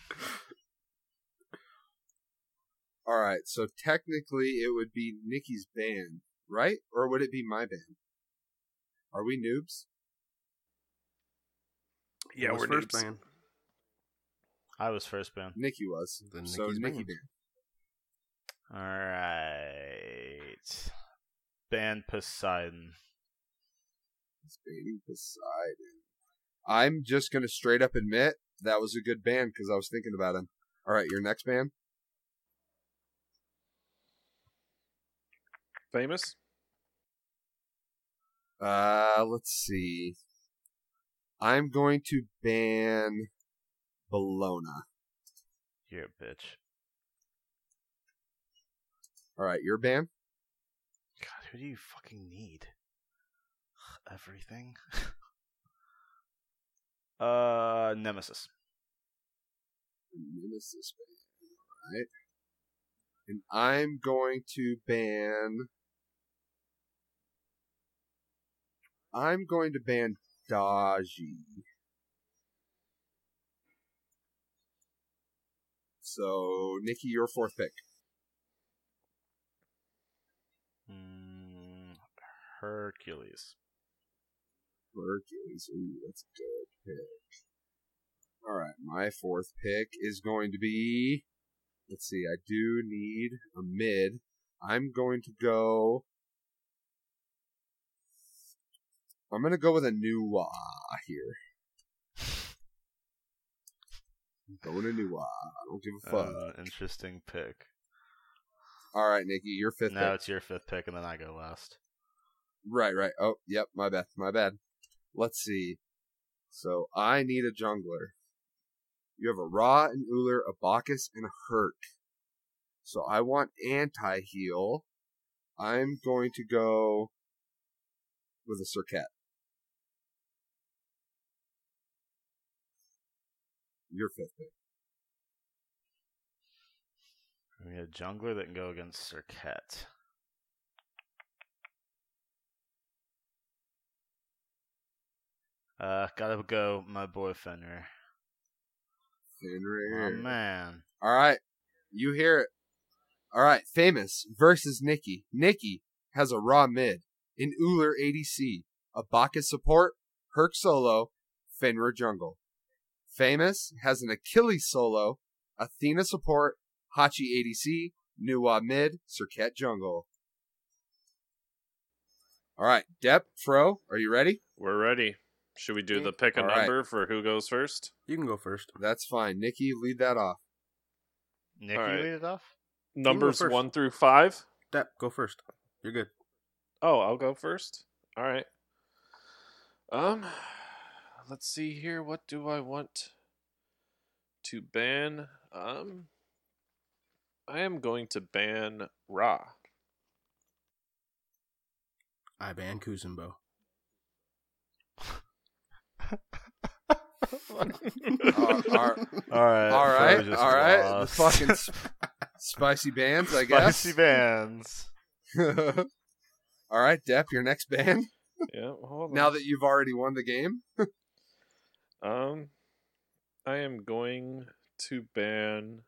All right, so technically it would be Nikki's band, right? Or would it be my band? Are we noobs? Yeah, we're first noobs. man. I was first band. Nikki was. Then so Nikki's Nikki band. band. All right. Band Poseidon. It's Baby Poseidon. I'm just gonna straight up admit that was a good band because I was thinking about him. All right, your next band. Famous? Uh, let's see. I'm going to ban Bellona. You're a bitch. All right, your band. God, who do you fucking need? Everything. (laughs) uh, Nemesis. Nemesis right. And I'm going to ban. I'm going to ban Da Ji. So, Nikki, your fourth pick. Mm, Hercules. Hercules. Ooh, that's a good pick. All right, my fourth pick is going to be. Let's see. I do need a mid. I'm going to go. I'm going to go with a Nu Wa here. I'm going to Nu Wa. I don't give a fuck. Uh, interesting pick. All right, Nikki, your fifth Now pick. it's your fifth pick, and then I go last. Right, right. Oh, yep, my bad, my bad. Let's see. So I need a jungler. You have a Ra, an Ullr, a Bacchus, and a Herc. So I want anti heal. I'm going to go with a Serqet. Your fifth pick. We got a jungler that can go against Serqet. Uh, gotta go, my boy Fenrir. Fenrir, oh man, All right, you hear it. All right, famous versus Nikki. Nikki has a Ra mid, an Ullr ADC, a Bacchus support, Herc solo, Fenrir jungle. Famous has an Achilles solo, Athena support, Hachi ADC, Nu Wa mid, Serqet jungle. All right, Dep, Fro, are you ready? We're ready. Should we do the pick a All right. number for who goes first? You can go first. That's fine. Nikki, lead that off. Nikki Alright. lead it off. Numbers first. one through five? Dep, go first. You're good. Oh, I'll go first. All right. Um, let's see here. What do I want to ban? Um, I am going to ban Ra. I ban Kuzenbo. Uh, all, All right, all right, Fro just all right. The fucking sp- spicy bands, I guess. spicy bands. (laughs) All right, Dep, your next band. yeah. Hold on. Now that you've already won the game, um, I am going to ban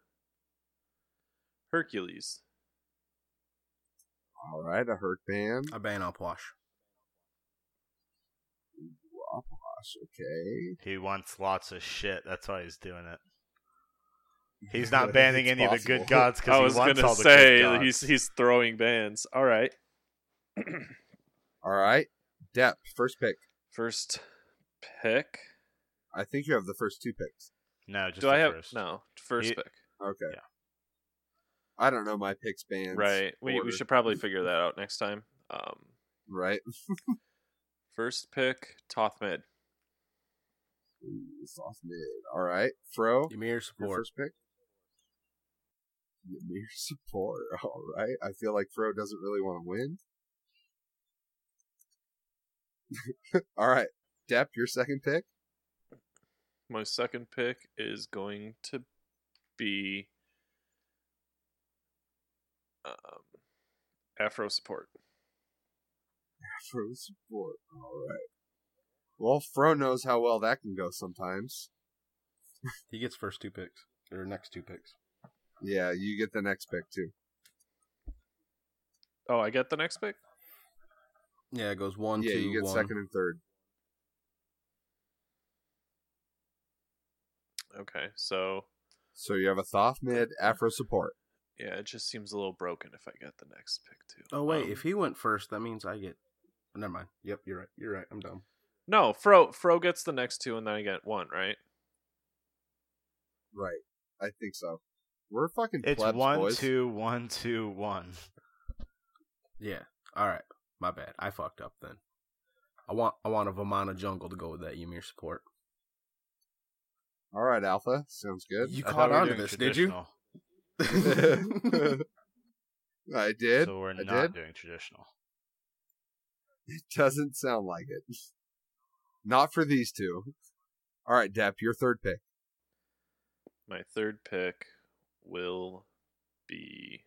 Hercules. all right, a hurt band. I ban Upwash. Wapash, okay. He wants lots of shit. That's why he's doing it. He's not banning It's any of the good gods I because was he wants gonna all the say good gods. he's he's throwing bans. All right. (clears throat) All right, Dep, first pick. First pick. I think you have the first two picks. no, just Do the I have first. no first He- pick? Okay. Yeah. I don't know my picks bands. Right. We we should probably figure that out next time. Um, Right. (laughs) first pick Thoth mid. Ooh, soft mid. All right, Fro, Ymir your support. first pick. Ymir (laughs) support. All right. I feel like Fro doesn't really want to win. (laughs) All right, Dep, your second pick. My second pick is going to be um, Afro support. Afro support. All right. Well, Fro knows how well that can go sometimes. He gets first two picks or next two picks. Yeah, you get the next pick too. Oh, I get the next pick. Yeah, it goes one, yeah, two, you get one. second and third. Okay, so So you have a Thoth mid, Afro support. yeah, it just seems a little broken if I get the next pick too. Oh wait, Um, if he went first, that means I get. Never mind. Yep, you're right. You're right. I'm dumb. No, Fro Fro gets the next two, and then I get one, right? Right. I think so. We're fucking It's plebs, one, boys. two, one, two, one. Yeah. All right. My bad. I fucked up then. I want I want a Vamana jungle to go with that Ymir support. All right, Alpha. Sounds good. You I caught thought we on to this, did you? traditional, (laughs) I did. So we're I not did. doing traditional. It doesn't sound like it. (laughs) Not for these two. All right, Dep, your third pick. My third pick will be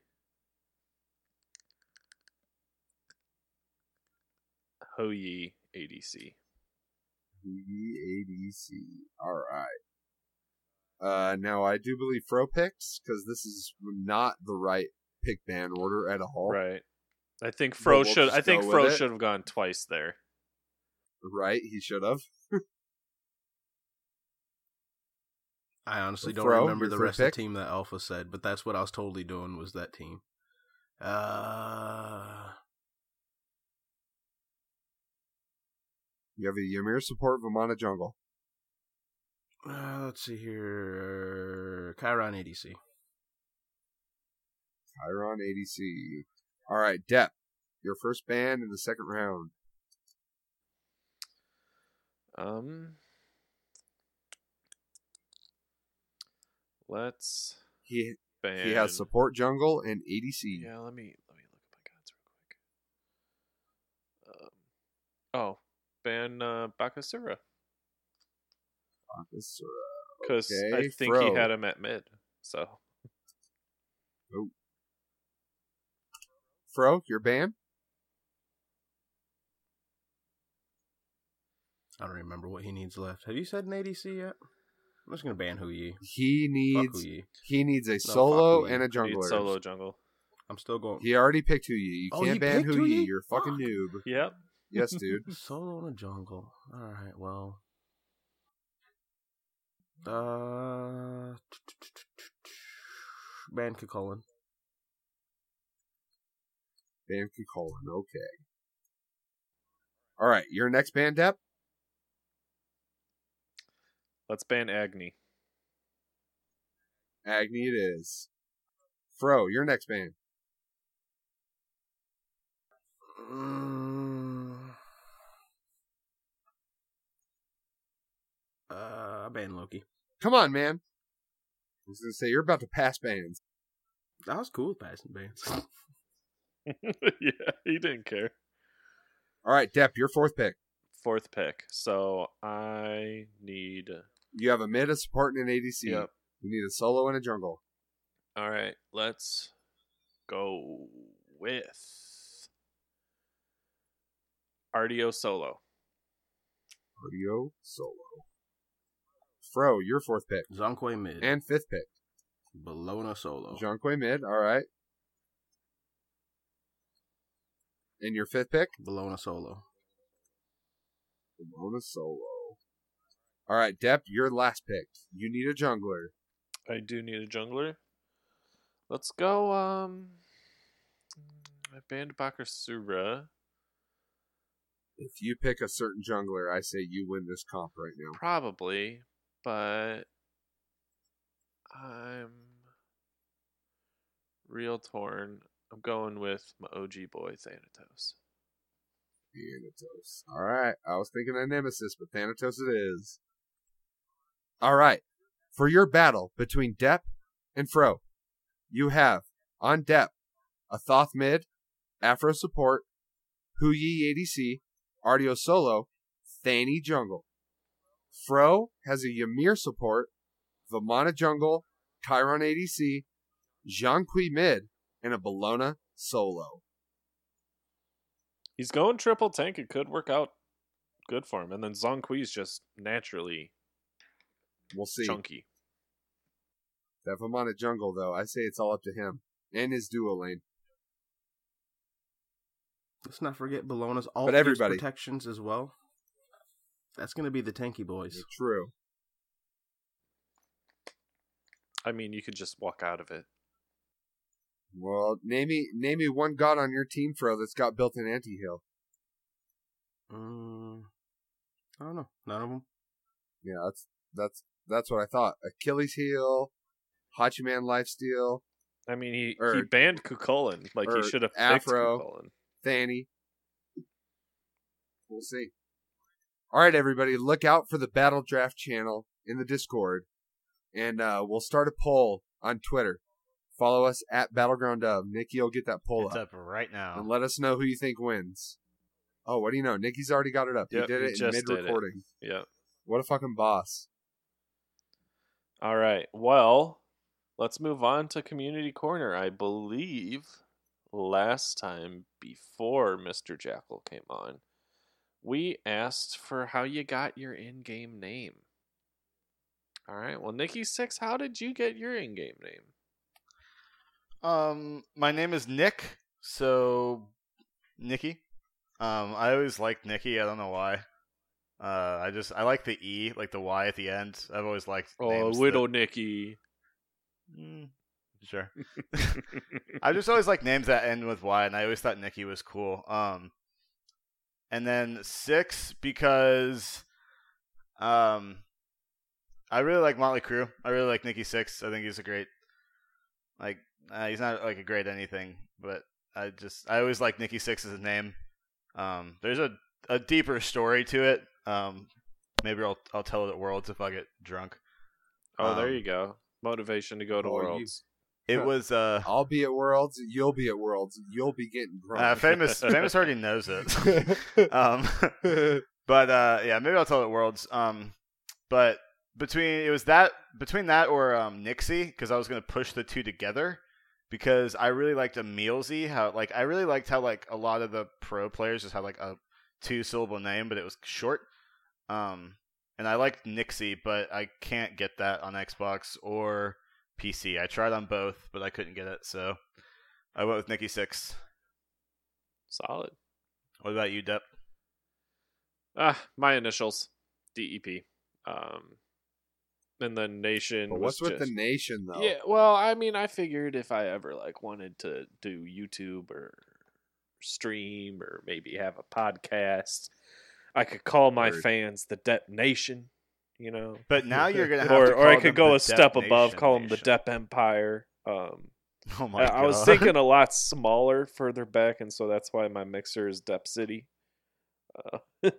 Hou Yi ADC. ADC. All right. Uh, now I do believe Fro picks because this is not the right pick ban order at all. Right. I think Fro we'll should. I think Fro should have gone twice there. Right, He should have. I honestly don't remember the rest of the team that Alpha said, but that's what I was totally doing was that team. Uh, You have a Ymir support Vamana jungle. uh, let's see here. Chiron ADC. Chiron ADC. All right, Dep, your first ban in the second round. Um. Let's He ban. he has support jungle and ADC. Yeah, let me let me look at my gods real quick. Um. Oh, ban uh, Bakasura Officer. because I think Fro. he had him at mid. So Oh. Fro, your ban. I don't remember what he needs left. Have you said an ADC yet? I'm just gonna ban Hou Yi. He Fuck needs Hou Yi. he needs a fuck solo and a need jungler. solo jungle. I'm still going. He already picked Hou Yi. You Oh, can't ban picked Hou Yi. Huyi? You're a fucking Fuck. noob. Yep. Yes, (laughs) dude. Solo in a jungle. All right. Well. Uh. (tsk) Ban Cu Chulainn. Ban Cu Chulainn. Okay. All right, your next ban, Depp. Let's ban Agni. Agni it is. Fro, your next ban. (sighs) Uh, ban Loki. Come on, man. I was gonna say you're about to pass bans. That was cool with passing bans. (laughs) (laughs) yeah, he didn't care. All right, Dep, your fourth pick. Fourth pick. So I need. You have a mid, a support, and an ADC. Yep. You need a solo and a jungle. All right, let's go with Artio Solo. Cardio solo. Fro, your fourth pick. Zhong Kui mid. And fifth pick. Bellona solo. Zhong Kui mid. All right. And your fifth pick? Bellona solo. Ramona Solo. All right, Dep, your last pick. You need a jungler. I do need a jungler. Let's go. Um, I banned Bakasura. If you pick a certain jungler, I say you win this comp right now. Probably, but I'm real torn. I'm going with my OG boy Thanatos. Thanatos. All right. I was thinking of Nemesis, but Thanatos it is. All right. For your battle between Dep and Fro, you have on Dep a Thoth mid, Afro support, Hou Yi ADC, Artio solo, Thani jungle. Fro has a Ymir support, Vamana jungle, Chiron ADC, Zhang mid, and a Bellona solo. He's going triple tank. It could work out good for him. And then Zhong Kui's just naturally We'll see. chunky. That Vamana jungle, though, I say it's all up to him and his duo lane. Let's not forget Bellona's all But everybody- protections as well. That's gonna be the tanky boys. True. I mean, you could just walk out of it. Well, name me name me one god on your team, Fro, that's got built-in anti-heal. Mm, I don't know. None of them. Yeah, that's that's that's what I thought. Achilles heel, Hachiman lifesteal, I mean, he, he banned Cu Chulainn. Like, or he should have picked Afro. Cu Chulainn. Thani. We'll see. All right, everybody, look out for the Battle Draft channel in the Discord, and uh, we'll start a poll on Twitter. Follow us at Battleground Dub. Nikki will get that poll It's up, up right now. and let us know who you think wins. Oh, what do you know? Nikki's already got it up. Yep, he did it in did it. mid-recording. Yeah. What a fucking boss! All right. Well, let's move on to Community Corner. I believe last time before Mr. Jackal came on, we asked for how you got your in game name. All right. Well, Nikki Six, how did you get your in game name? Um, my name is Nick, so Nikki. Um, I always liked Nikki. I don't know why. Uh, I just I like the E, like the Y at the end. I've always liked. Oh, names that- Widow Nikki. Mm, sure. (laughs) I just always like names that end with Y, and I always thought Nikki was cool. Um, and then six because, um, I really like Motley Crue. I really like Nikki Sixx. I think he's a great, like, uh, he's not like a great anything, but I just I always like Nikki Sixx as a name. Um, there's a a deeper story to it. Um, maybe I'll I'll tell it at Worlds if I get drunk. Oh, there Um, you go. Motivation to go to oh, you- Worlds. It (laughs) was uh. I'll be at Worlds. You'll be at Worlds. You'll be getting Uh, drunk. famous, (laughs) famous already knows it. (laughs) um, but uh, yeah, maybe I'll tell it worlds. Um, but between it was that between that or um Nixie because I was gonna push the two together because I really liked a Emilzy how like I really liked how like a lot of the pro players just had like a two syllable name but it was short. Um, and I liked Nixie, but I can't get that on Xbox or PC. I tried on both, but I couldn't get it, so I went with Nikki Six. Solid. What about you, Dep? Ah, my initials, DEP. Um, and the Nation. But was what's with just- the nation, though? Yeah, well, I mean, I figured if I ever like wanted to do YouTube or stream or maybe have a podcast, I could call my Word. fans the Dep Nation. You know, But now you're gonna have or to or I could them go a step Dep above, Nation call them the Nation. Dep Empire. Um, Oh my I, god! I was thinking a (laughs) lot smaller further back, and so that's why my mixer is Dep City. Uh, (laughs)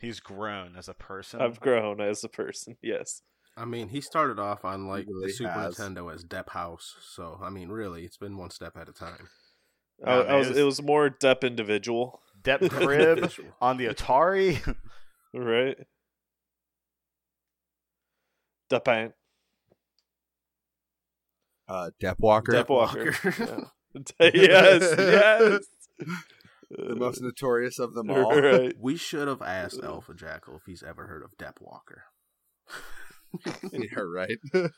he's grown as a person. I've grown as a person. (laughs) Yes. I mean, he started off on like really the Super has. Nintendo as Dep House, so I mean, really, it's been one step at a time. I, Nah, I was. it It was- was more Dep individual, Dep (laughs) crib on the Atari. right? Dep Uh, Dep Walker. Dep Walker. Walker. Yeah. (laughs) yes, yes. the most notorious of them (laughs) all. right. we should have asked Alpha Jackal if he's ever heard of Dep Walker. (laughs) yeah, right. (laughs) oh,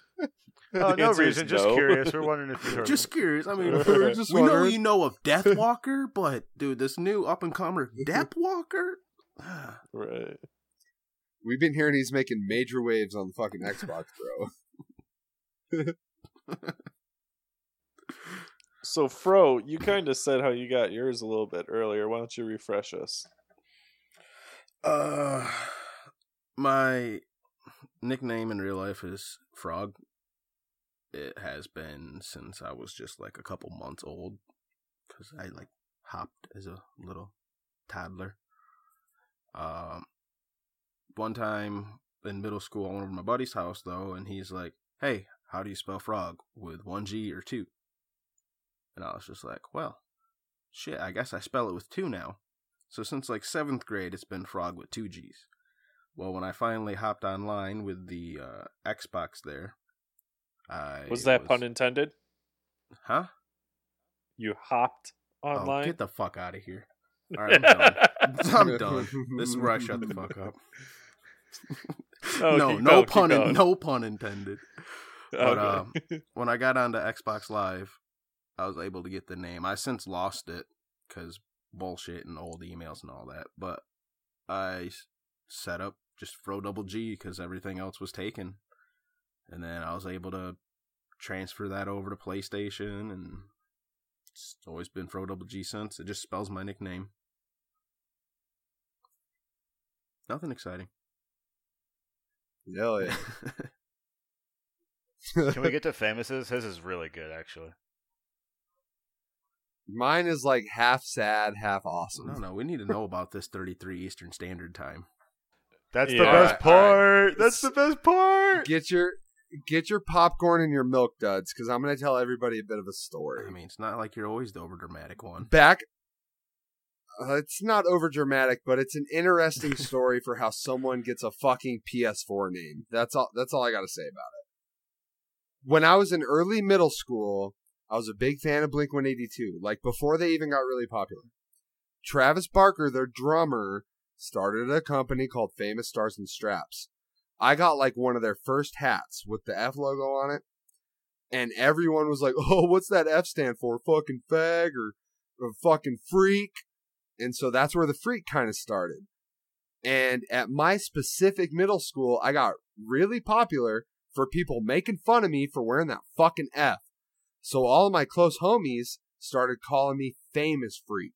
no answer is reason. Just no. curious. We're wondering if you heard. (laughs) Just curious. I mean, Right. Just we know you know of Death Walker, but dude, this new up and comer Dep Walker. (sighs) Right. We've been hearing he's making major waves on the fucking Xbox, bro. So, Fro, you kind of said how you got yours a little bit earlier. Why don't you refresh us? Uh, my nickname in real life is Frog. It has been since I was just like a couple months old, because I like hopped as a little toddler. Um, one time in middle school, I went over to my buddy's house though, and he's like, "Hey, how do you spell frog with one G or two? And I was just like, well, shit, I guess I spell it with two now. So since like seventh grade, it's been frog with two G's. Well, when I finally hopped online with the uh, Xbox there, I Was that pun intended? Huh? You hopped Oh, online. get the fuck out of here! (laughs) All right, I'm done. (laughs) I'm done. This is where I shut the fuck up. Oh, (laughs) no, no going, pun, in, no pun intended. But Okay. um, when I got onto Xbox Live, I was able to get the name. I since lost it because bullshit and old emails and all that. But I set up just Fro Double G because everything else was taken, and then I was able to transfer that over to PlayStation, and it's always been Fro Double G since. It just spells my nickname. Nothing exciting. No. yeah. (laughs) Can we get to famouses? His is really good, actually. Mine is like half sad, half awesome. no, no, we need to know about this 33 Eastern Standard Time. That's the best All right, all part. That's the best part. Get your get your popcorn and your milk duds because I'm going to tell everybody a bit of a story. I mean, it's not like you're always the over dramatic one. Back, uh, it's not over dramatic, but it's an interesting (laughs) story for how someone gets a fucking PS4 name. That's all. That's all I got to say about it. When I was in early middle school, I was a big fan of Blink 182. Like before they even got really popular. Travis Barker, their drummer, started a company called Famous Stars and Straps. I got like one of their first hats with the F logo on it. And everyone was like, (laughs) oh, what's that F stand for? Fucking fag or, or fucking freak? And so that's where the freak kind of started. And at my specific middle school, I got really popular for people making fun of me for wearing that fucking F. So all of my close homies started calling me famous freak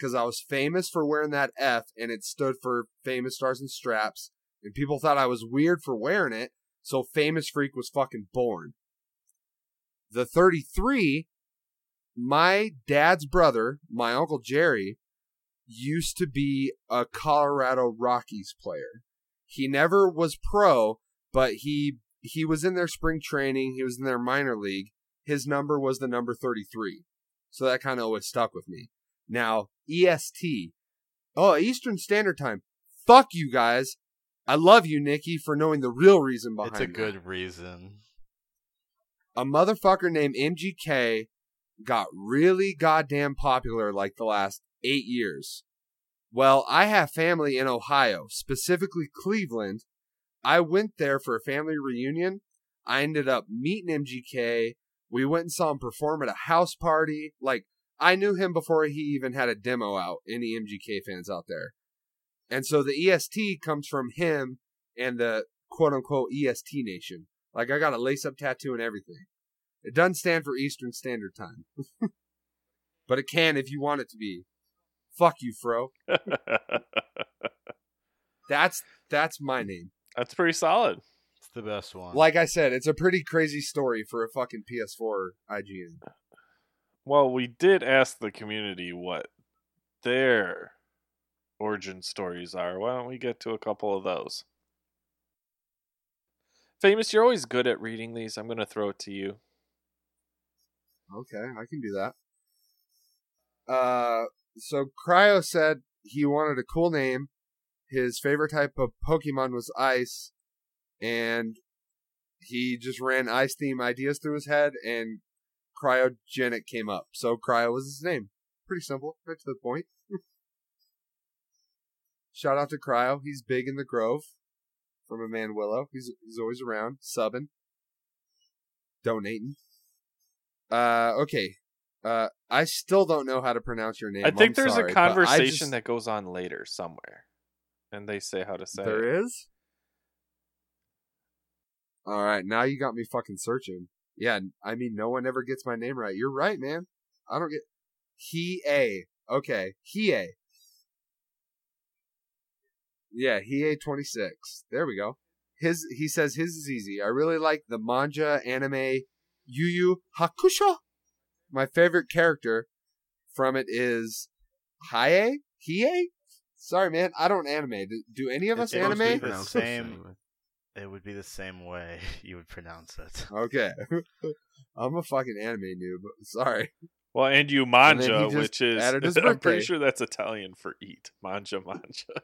because I was famous for wearing that F and it stood for famous stars and straps. And people thought I was weird for wearing it. So famous freak was fucking born. The 33, my dad's brother, my uncle Jerry, used to be a Colorado Rockies player. He never was pro, but he he was in their spring training, he was in their minor league. His number was the number 33. So that kind of always stuck with me. Now, EST. Oh, Eastern Standard Time. Fuck you guys. I love you, Nikki, for knowing the real reason behind It's a that good reason. a motherfucker named MGK got really goddamn popular like the last eight years. Well, I have family in Ohio, specifically Cleveland. I went there for a family reunion. I ended up meeting MGK. We went and saw him perform at a house party. Like, I knew him before he even had a demo out. Any MGK fans out there? And so the EST comes from him and the quote unquote EST Nation. Like, I got a lace up tattoo and everything. It doesn't stand for Eastern Standard Time. (laughs) but it can if you want it to be. Fuck you, Fro. (laughs) That's that's my name. That's pretty solid. It's the best one. Like I said, it's a pretty crazy story for a fucking PS4 IGN. Well, we did ask the community what their origin stories are. Why don't we get to a couple of those? Famous, you're always good at reading these. I'm going to throw it to you. Okay, I can do that. Uh, so Cryo said he wanted a cool name. His favorite type of Pokemon was Ice, and he just ran Ice theme ideas through his head, and Cryogenic came up. So Cryo was his name. Pretty simple, right to the point. (laughs) Shout out to Cryo. He's big in the Grove from a man Willow. He's he's always around, subbing, donating. Uh, okay. Uh, I still don't know how to pronounce your name. I think I'm there's sorry, a conversation just- that goes on later somewhere, and they say how to say it. There is. All right, now you got me fucking searching. Yeah, I mean, no one ever gets my name right. You're right, man. I don't get he a. Okay, he a. Yeah, he a twenty six. There we go. His he says his is easy. I really like the manga anime Yu Yu Hakusho. My favorite character from it is Hiei. Hiei. Sorry, man. I don't anime. Do, do any of us It's supposed anime? the same- way. It would be the same way (laughs) you would pronounce it. Okay. (laughs) I'm a fucking anime noob. Sorry. Well, and you manja, he just which is (laughs) I'm pretty sure that's Italian for eat. Manja, manja.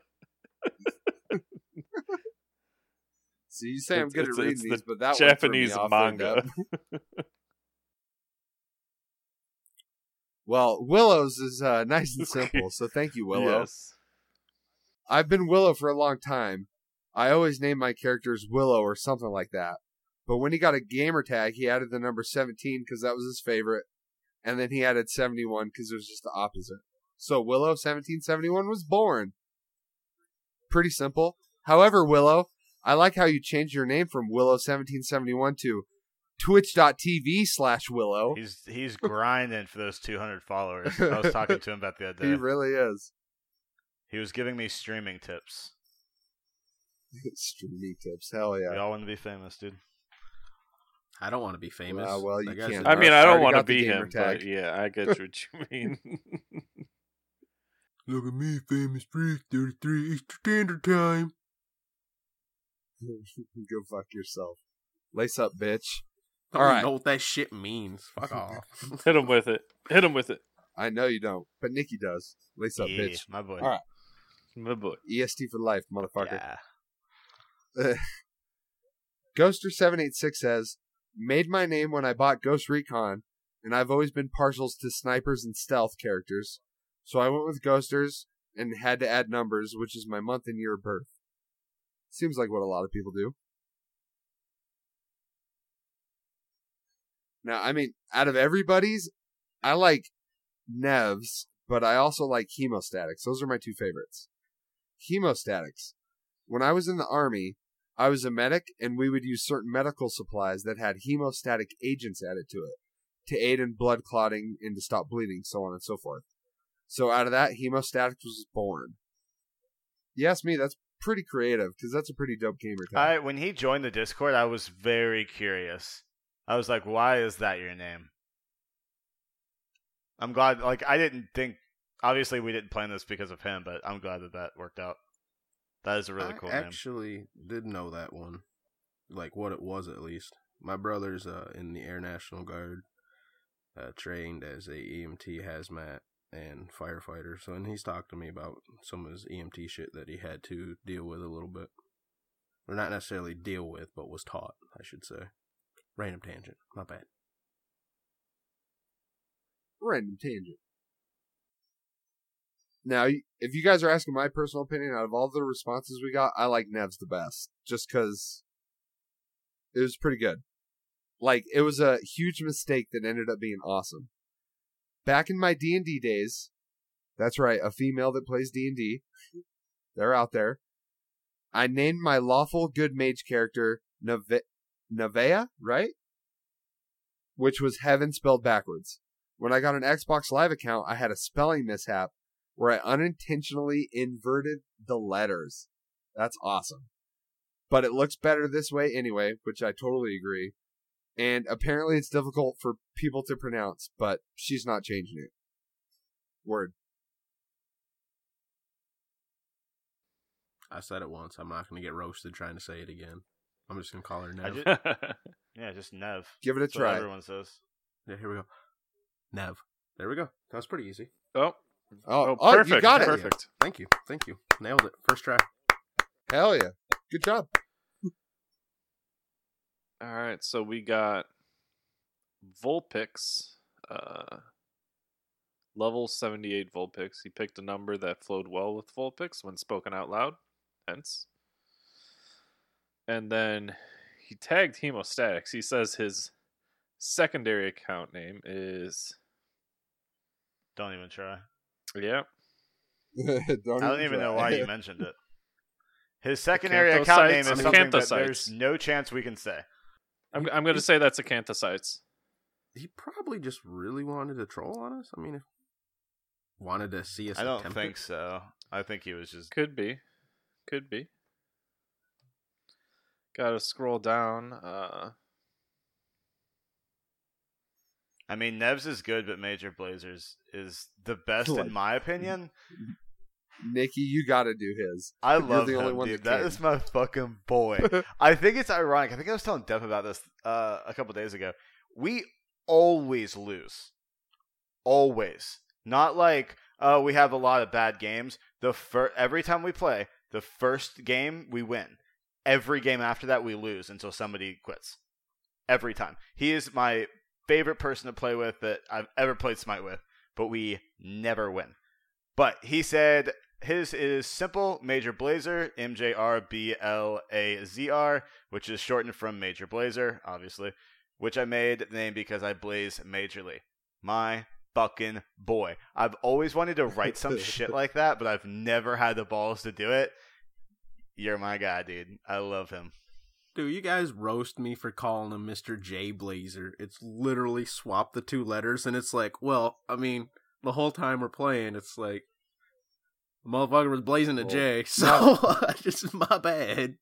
So you say I'm It's- good it's- at reading it's the these, but that one threw me Japanese off manga. Well, Willow's is uh, nice and simple, so thank you, Willow. Yes. I've been Willow for a long time. I always name my characters Willow or something like that. But when he got a gamer tag, he added the number 17 because that was his favorite. And then he added 71 because it was just the opposite. So Willow 1771 was born. Pretty simple. However, Willow, I like how you changed your name from Willow 1771 to twitch.tv slash Willow. He's he's (laughs) grinding for those 200 followers. I was talking to him about the (laughs) other day. He really is. He was giving me streaming tips. (laughs) Streaming tips. Hell We yeah. all want to be famous, dude. I don't want to be famous. Well, well, you guy's can't. a I mean, I I don't want to be gamer him, tag. but yeah, I get what you (laughs) mean. (laughs) Look at me, famous freak, 33 Eastern Standard Time. Go fuck yourself. Lace up, bitch. I All don't right. know what that shit means. Fuck off. Hit him with it. Hit him with it. I know you don't, but Nikki does. Lace up, yeah, bitch. my boy. All right. My boy. EST for life, motherfucker. Yeah. (laughs) Ghoster786 says, Made my name when I bought Ghost Recon, and I've always been partials to snipers and stealth characters. So I went with Ghosters and had to add numbers, which is my month and year of birth. Seems like what a lot of people do. Now, I mean, out of everybody's, I like Nevs, but I also like Hemostatics. Those are my two favorites. Hemostatics. When I was in the army, I was a medic, and we would use certain medical supplies that had hemostatic agents added to it to aid in blood clotting and to stop bleeding, so on and so forth. So out of that, hemostatics was born. You ask me, that's pretty creative because that's a pretty dope gamer tag. I when he joined the Discord, I was very curious. I was like, "Why is that your name?" I'm glad. Like, I didn't think. Obviously, we didn't plan this because of him, but I'm glad that that worked out. That is a really I cool name. I actually did know that one. Like what it was at least. My brother's uh, in the Air National Guard, uh, trained as a EMT hazmat and firefighter. So, and he's talked to me about some of his EMT shit that he had to deal with a little bit, or not necessarily deal with, but was taught, I should say. Random tangent, my bad. Random tangent. Now, if you guys are asking my personal opinion, out of all the responses we got, I like Nev's the best, just because it was pretty good. Like it was a huge mistake that ended up being awesome. Back in my D and D days, that's right, a female that plays D and D. They're out there. I named my lawful good mage character Nevea, right? Which was heaven spelled backwards. When I got an Xbox Live account, I had a spelling mishap where I unintentionally inverted the letters. That's awesome. But it looks better this way anyway, which I totally agree. And apparently it's difficult for people to pronounce, but she's not changing it. Word. I said it once. I'm not going to get roasted trying to say it again. I'm just going to call her Nev. just, (laughs) yeah, just Nev. Give it a That's what try. everyone says. Yeah, here we go. Nev. There we go. That was pretty easy. oh, Oh, oh, oh, perfect. you got it. Perfect. Thank you. Thank you. Nailed it. First try. Hell yeah. Good job. All right, so we got Vulpix, uh, level 78 Vulpix. He picked a number that flowed well with Vulpix when spoken out loud, hence. And then he tagged Hemostatics. He says his secondary account name is, Don't even try. Yeah, (laughs) don't I don't even try. know why you (laughs) mentioned it. His secondary account name is Acanthocytes. something that there's no chance we can say. I'm, I'm going to say that's Acanthocytes. He probably just really wanted to troll on us. I mean, if wanted to see us. I don't attempt it. think so. I think he was just. Could be. Could be. Gotta scroll down. Uh, I mean, Nevs is good, but Major Blazers is the best Like- in my opinion. Nikki, you got to do his. I You're love the only one dude. that That is my fucking boy. (laughs) I think it's ironic. I think I was telling Dev about this uh, a couple days ago. We always lose. Always. Not like oh we have a lot of bad games. The fir- every time we play, the first game we win. Every game after that we lose until somebody quits. Every time. He is my favorite person to play with that I've ever played Smite with, but we never win. But he said his is simple Major Blazer, M J R B L A Z R, which is shortened from Major Blazer, obviously, which I made the name because I blaze majorly. My fucking boy. I've always wanted to write some (laughs) shit like that, but I've never had the balls to do it. You're my guy, dude. I love him. Dude, you guys roast me for calling him Mr. J Blazer. It's literally swap the two letters, and it's like, well, I mean, the whole time we're playing, it's like, the motherfucker was blazing a Well, J, (laughs) so (laughs) just my bad.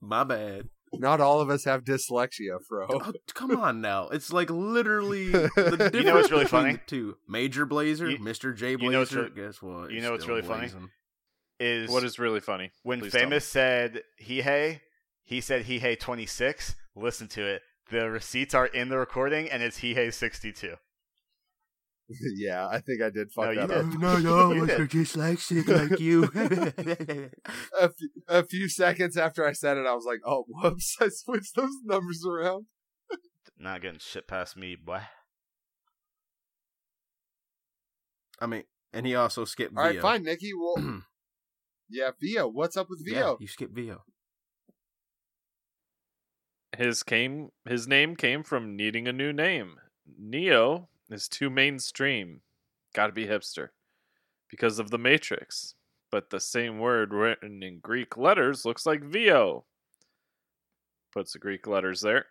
My bad. Not all of us have dyslexia, Fro. Oh, come on now. It's like literally (laughs) the difference You know what's really between funny? the two. Major Blazer, You- Mr. J Blazer. you know what's re- guess what? you know what's still really funny? Is What is really funny? when Please tell famous said he hey, he said he hey twenty six. Listen to it. The receipts are in the recording, and it's he hey sixty two. (laughs) yeah, I think I did fuck No, you that did. up. no, no, (laughs) You I'm did. dyslexic like you. (laughs) A, few, a few seconds after I said it, I was like, "Oh, whoops! I switched those numbers around." Not getting shit past me, boy. I mean, and he also skipped All right, Vio. fine, Nikki. Well, (clears throat) yeah, Vio. What's up with Yeah, Vio? you skipped Vio. His came his name came from needing a new name. Neo is too mainstream. Got to be hipster because of the Matrix. But the same word written in Greek letters looks like Vio. Puts the Greek letters there.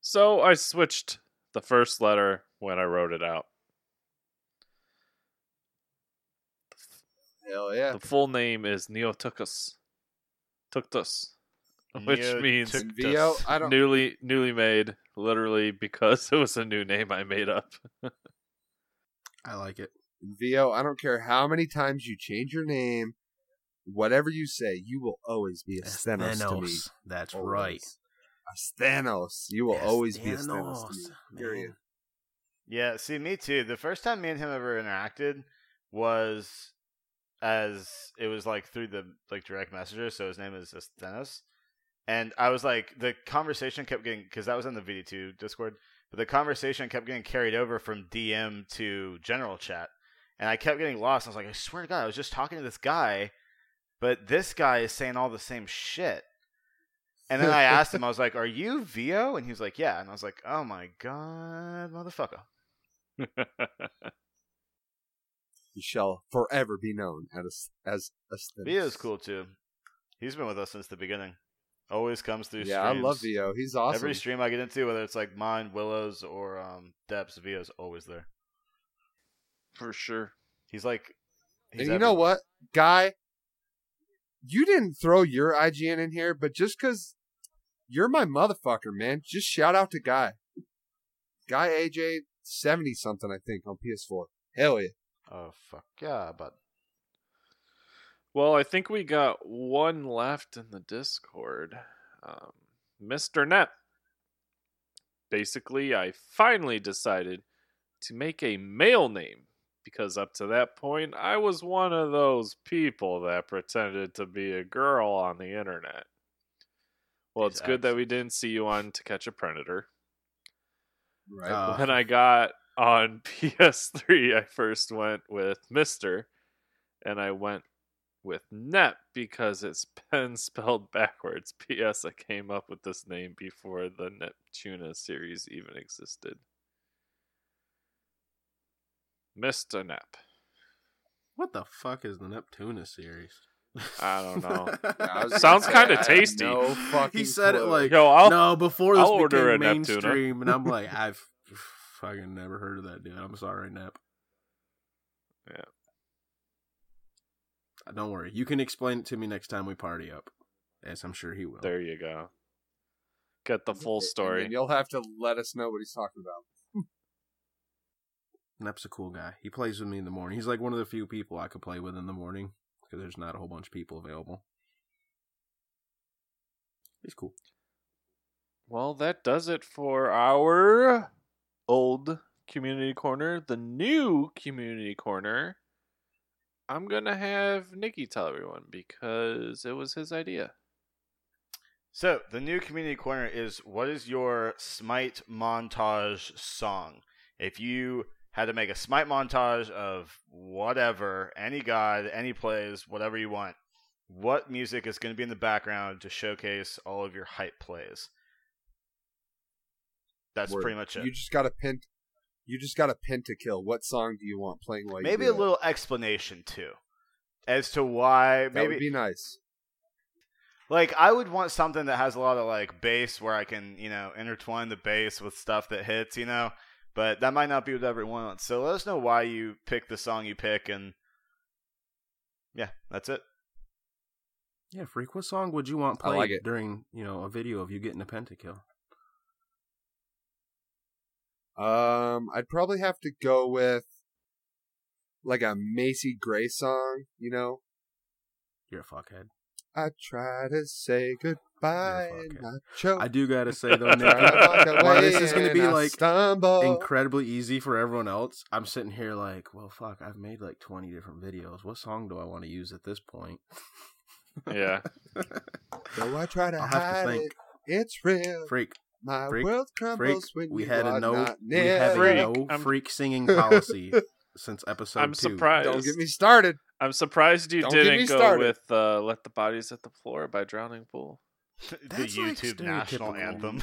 So I switched the first letter when I wrote it out. Hell yeah! The full name is Neotukus. Tuktus. Which Neo means took And Vio. I don't. newly newly made literally because (laughs) it was a new name i made up I like it. Vio, I don't care how many times you change your name, whatever you say, you will always be a Stenos, to me. That's Always. right. A Stenos. You will Yes, always be a Stenos to Thanos, me. man. Period. Yeah, see, me too. The first time me and him ever interacted was as it was like through the like direct messenger. So his name is Asthenos, and I was like, the conversation kept getting because that was in the VD2 Discord, but the conversation kept getting carried over from DM to general chat, and I kept getting lost. I was like, I swear to God, I was just talking to this guy, but this guy is saying all the same shit. And then I (laughs) asked him, I was like, "Are you Vio?" And he was like, "Yeah." And I was like, "Oh my god, motherfucker!" (laughs) You shall forever be known as as a Stenos. Vio's cool too. He's been with us since the beginning. Always comes through. Yeah, I love streams. Vio. He's awesome. Every stream I get into, whether it's like mine, Willow's, or um, Dep's, Vio's always there. for sure He's like, he's and you know what, guy? You didn't throw your IGN in here, but just because you're my motherfucker, man, just shout out to Guy. Guy AJ seventy something, I think, on PS4. Hell yeah! Oh fuck yeah, but well i think we got one left in the discord. Um, mr Nep. Basically i finally decided to make a male name because up to that point i was one of those people that pretended to be a girl on the internet. Well it's good that we didn't see you on to catch a predator. Right. Uh, when I got on (laughs) PS3, I first went with Mister, and I went with Nep because it's (laughs) pen spelled backwards. P.S. I came up with this name before the Neptunia series even existed. Mister Nep. What the fuck is the Neptunia series? I don't know. (laughs) I Sounds kinda tasty. No fucking. he said it like Yo, I'll no before this I'll order became a mainstream, and I'm (laughs) like, I've fucking never heard of that dude. I'm sorry, Nep. Yeah. Don't worry, you can explain it to me next time we party up, as I'm sure he will. there you go. Get the full story. then you'll have to let us know what he's talking about. (laughs) Nep's a cool guy. He plays with me in the morning. He's like one of the few people I could play with in the morning because there's not a whole bunch of people available. He's cool. Well, that does it for our old community corner. The new community corner, I'm going to have Nikki tell everyone because it was his idea. So the new community corner is what is your Smite montage song? If you had to make a Smite montage of whatever, any god, any plays, whatever you want, what music is going to be in the background to showcase all of your hype plays? That's Word. pretty much it. You just got to pin. You just got to pentakill. What song do you want playing while you maybe do a it? little explanation too, as to why. That maybe would be nice. Like I would want something that has a lot of like bass where I can, you know, intertwine the bass with stuff that hits, you know. But that might not be what everyone wants. So let us know why you pick the song you pick and yeah, that's it. Yeah, freak. What song would you want I played like during you know a video of you getting a pentakill? Um, I'd probably have to go with like a Macy Gray song. You know, You're a fuckhead. I try to say goodbye and fuckhead. not choke. I do gotta say though, (laughs) Try to walk Nick, (laughs) while this is gonna be I like stumble. incredibly easy for everyone else, I'm sitting here like, well, fuck, I've made like 20 different videos. What song do I want to use at this point? Yeah. (laughs) Though I try to I'll have to hide think. it, it's real. Freak, My freak, world freak. when We you had are a no, not we near. have Freak, a no I'm- freak singing (laughs) policy since episode I'm two. surprised. Don't get me started. I'm surprised you Don't didn't go started. with uh, "Let the Bodies Hit the Floor" by Drowning Pool. the That's, like, YouTube national stereotypical. anthem.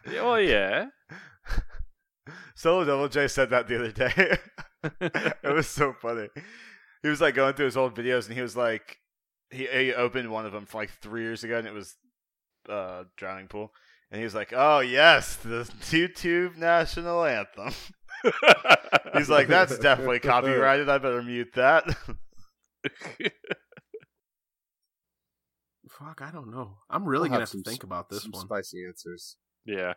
(laughs) Yeah, well, yeah. (laughs) Solo Double J said that the other day. it was so funny. He was like going through his old videos and he was like, he, he opened one of them from like three years ago and it was uh, Drowning Pool. And he was like, oh, yes, the YouTube national anthem. (laughs) He's like, that's definitely copyrighted. I better mute that. (laughs) Fuck, I don't know. I'm really We'll gonna have have to some think about this Some one. spicy answers. yeah.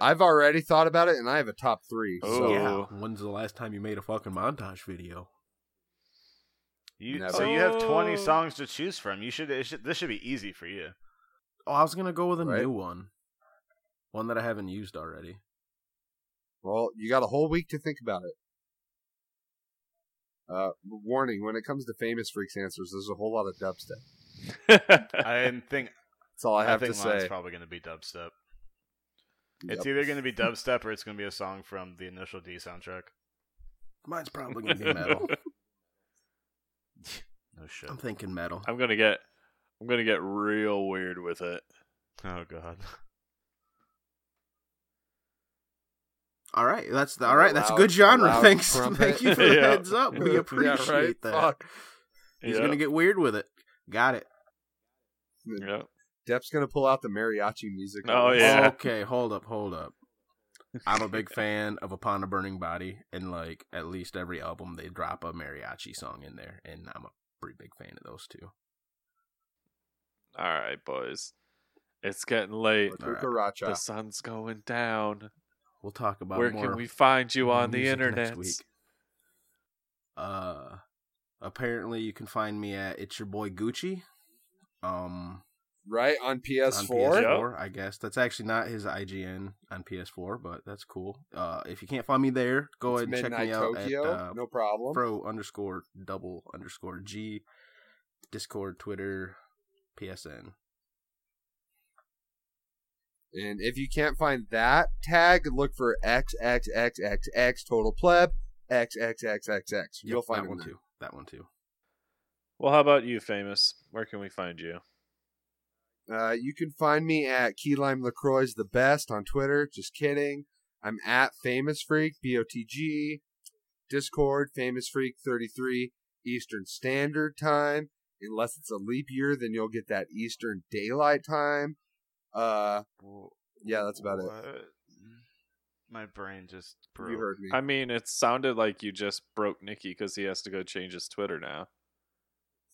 I've already thought about it, and I have a top three. Oh. So Yeah. When's the last time you made a fucking montage video? You, Never. so you have 20 Oh. songs to choose from. You should, it should this should be easy for you. Oh, I was gonna go with a Right. new one, one that I haven't used already. Well, you got a whole week to think about it. Uh, warning: when it comes to famous freaks answers, there's a whole lot of dubstep. (laughs) I didn't think That's all I have think to mine's say. probably going to be dubstep. Yep. It's either going to be dubstep or it's going to be a song from the initial D soundtrack. Mine's probably gonna be metal. (laughs) No shit. I'm thinking metal. I'm gonna get, I'm gonna get real weird with it. Oh god. All right, that's the, all right. That's a good genre. Thanks, trumpet. (laughs) thank you for (laughs) the Yeah. heads up. We Yeah, appreciate right? that. Fuck. He's Yeah. gonna get weird with it. Got it. Yeah. Dep's gonna pull out the mariachi music. Oh, yeah. Okay, hold up, hold up. I'm a big (laughs) fan of Upon a Burning Body, and like at least every album they drop a mariachi song in there, and I'm a pretty big fan of those two. All right, boys. It's getting late. All right. Cucaracha. The sun's going down. We'll talk about Where more can we find you on the music next internet? week. Uh, apparently you can find me at it's your boy Gucci. Um, right on on PS4. PS4, I guess that's actually not his IGN on PS4, but that's cool. Uh, if you can't find me there, go It's ahead and check Midnight me out at uh, no problem. pro underscore double underscore G, Discord, Twitter, PSN. And if you can't find that tag, look for XXXXX Total Pleb XXXXX. You'll Yep, find that one there. too. That one too. Well, how about you, famous? Where can we find you? Uh, you can find me at Key Lime Lacroix's the best on Twitter. Just kidding. I'm at Famous Freak B O T G. Discord Famous Freak 33 Eastern Standard Time. Unless it's a leap year, then you'll get that Eastern Daylight Time. Uh, yeah, that's about it. My brain just broke. You heard me. I mean, it sounded like you just broke Nikki because he has to go change his Twitter now.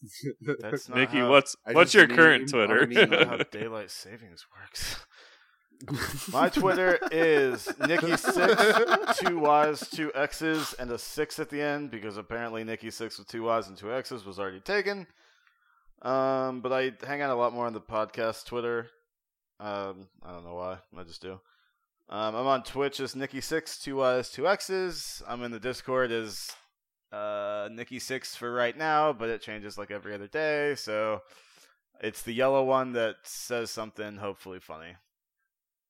(laughs) That's not Nikki, how, what's I what's just your current Twitter? a meme. that's not how (laughs) daylight savings works. (laughs) My Twitter is Nikki six two Y's two X's and a six at the end because apparently Nikki six with two Y's and two X's was already taken. Um, but I hang out a lot more on the podcast Twitter. Um, I don't know why. I just do. Um, I'm on Twitch as Nikki six two Y's two X's. I'm in the Discord as uh Nikki six for right now, but it changes like every other day. So it's the yellow one that says something hopefully funny.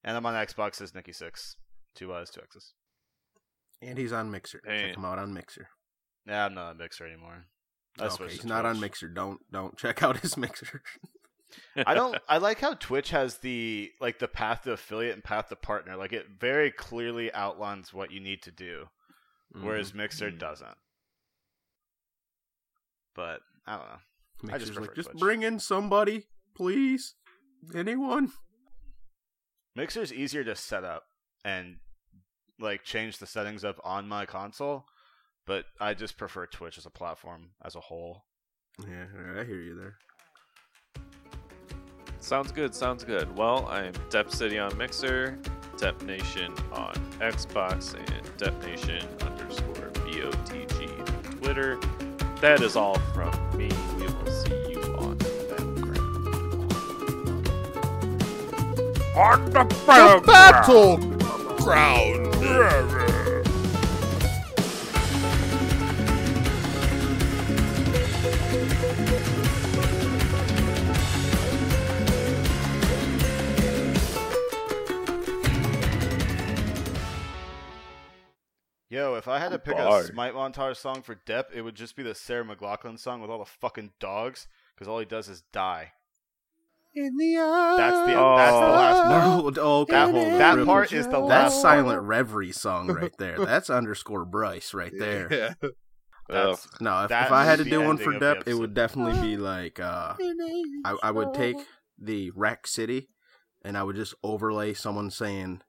And I'm on Xbox as Nikki Six, two Y's, two X's. And he's on Mixer. Hey. Check him out on Mixer. Yeah, I'm not on Mixer anymore. I okay, he's to not on Mixer. Don't don't check out his (laughs) Mixer. I don't. I like how Twitch has the like the path to affiliate and path to partner. Like it very clearly outlines what you need to do, whereas Mhm. Mixer doesn't. But I don't know. I just like, just Twitch. bring in somebody, please. Anyone? Mixer's easier to set up and like change the settings up on my console, but I just prefer Twitch as a platform as a whole. Yeah, I hear you there. Sounds good, sounds good. Well, I'm Dep City on Mixer, Dep Nation on Xbox, and Dep Nation underscore BOTG on Twitter. That is all from me. We will see you on the battleground. On battle ground. Yo, if I had to pick Bar. a Smite montage song for Dep, it would just be the Sarah McLachlan song with all the fucking dogs, because all he does is die. In the That's the Oh. that's the last part. No, oh, That, hold on, that part is the That's last Silent Reverie song right there. (laughs) That's underscore Bryce right there. Yeah. That's, No, if, That if I had to do one for Dep, it would definitely be like uh, I, I would take the Rack City and I would just overlay someone saying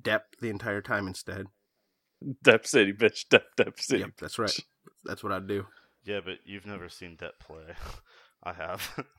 Dep the entire time instead. (laughs) Dep City, bitch. Dep, Dep City. Yep, that's right. That's what I'd do. yeah, but you've never seen Dep play. (laughs) I have. (laughs)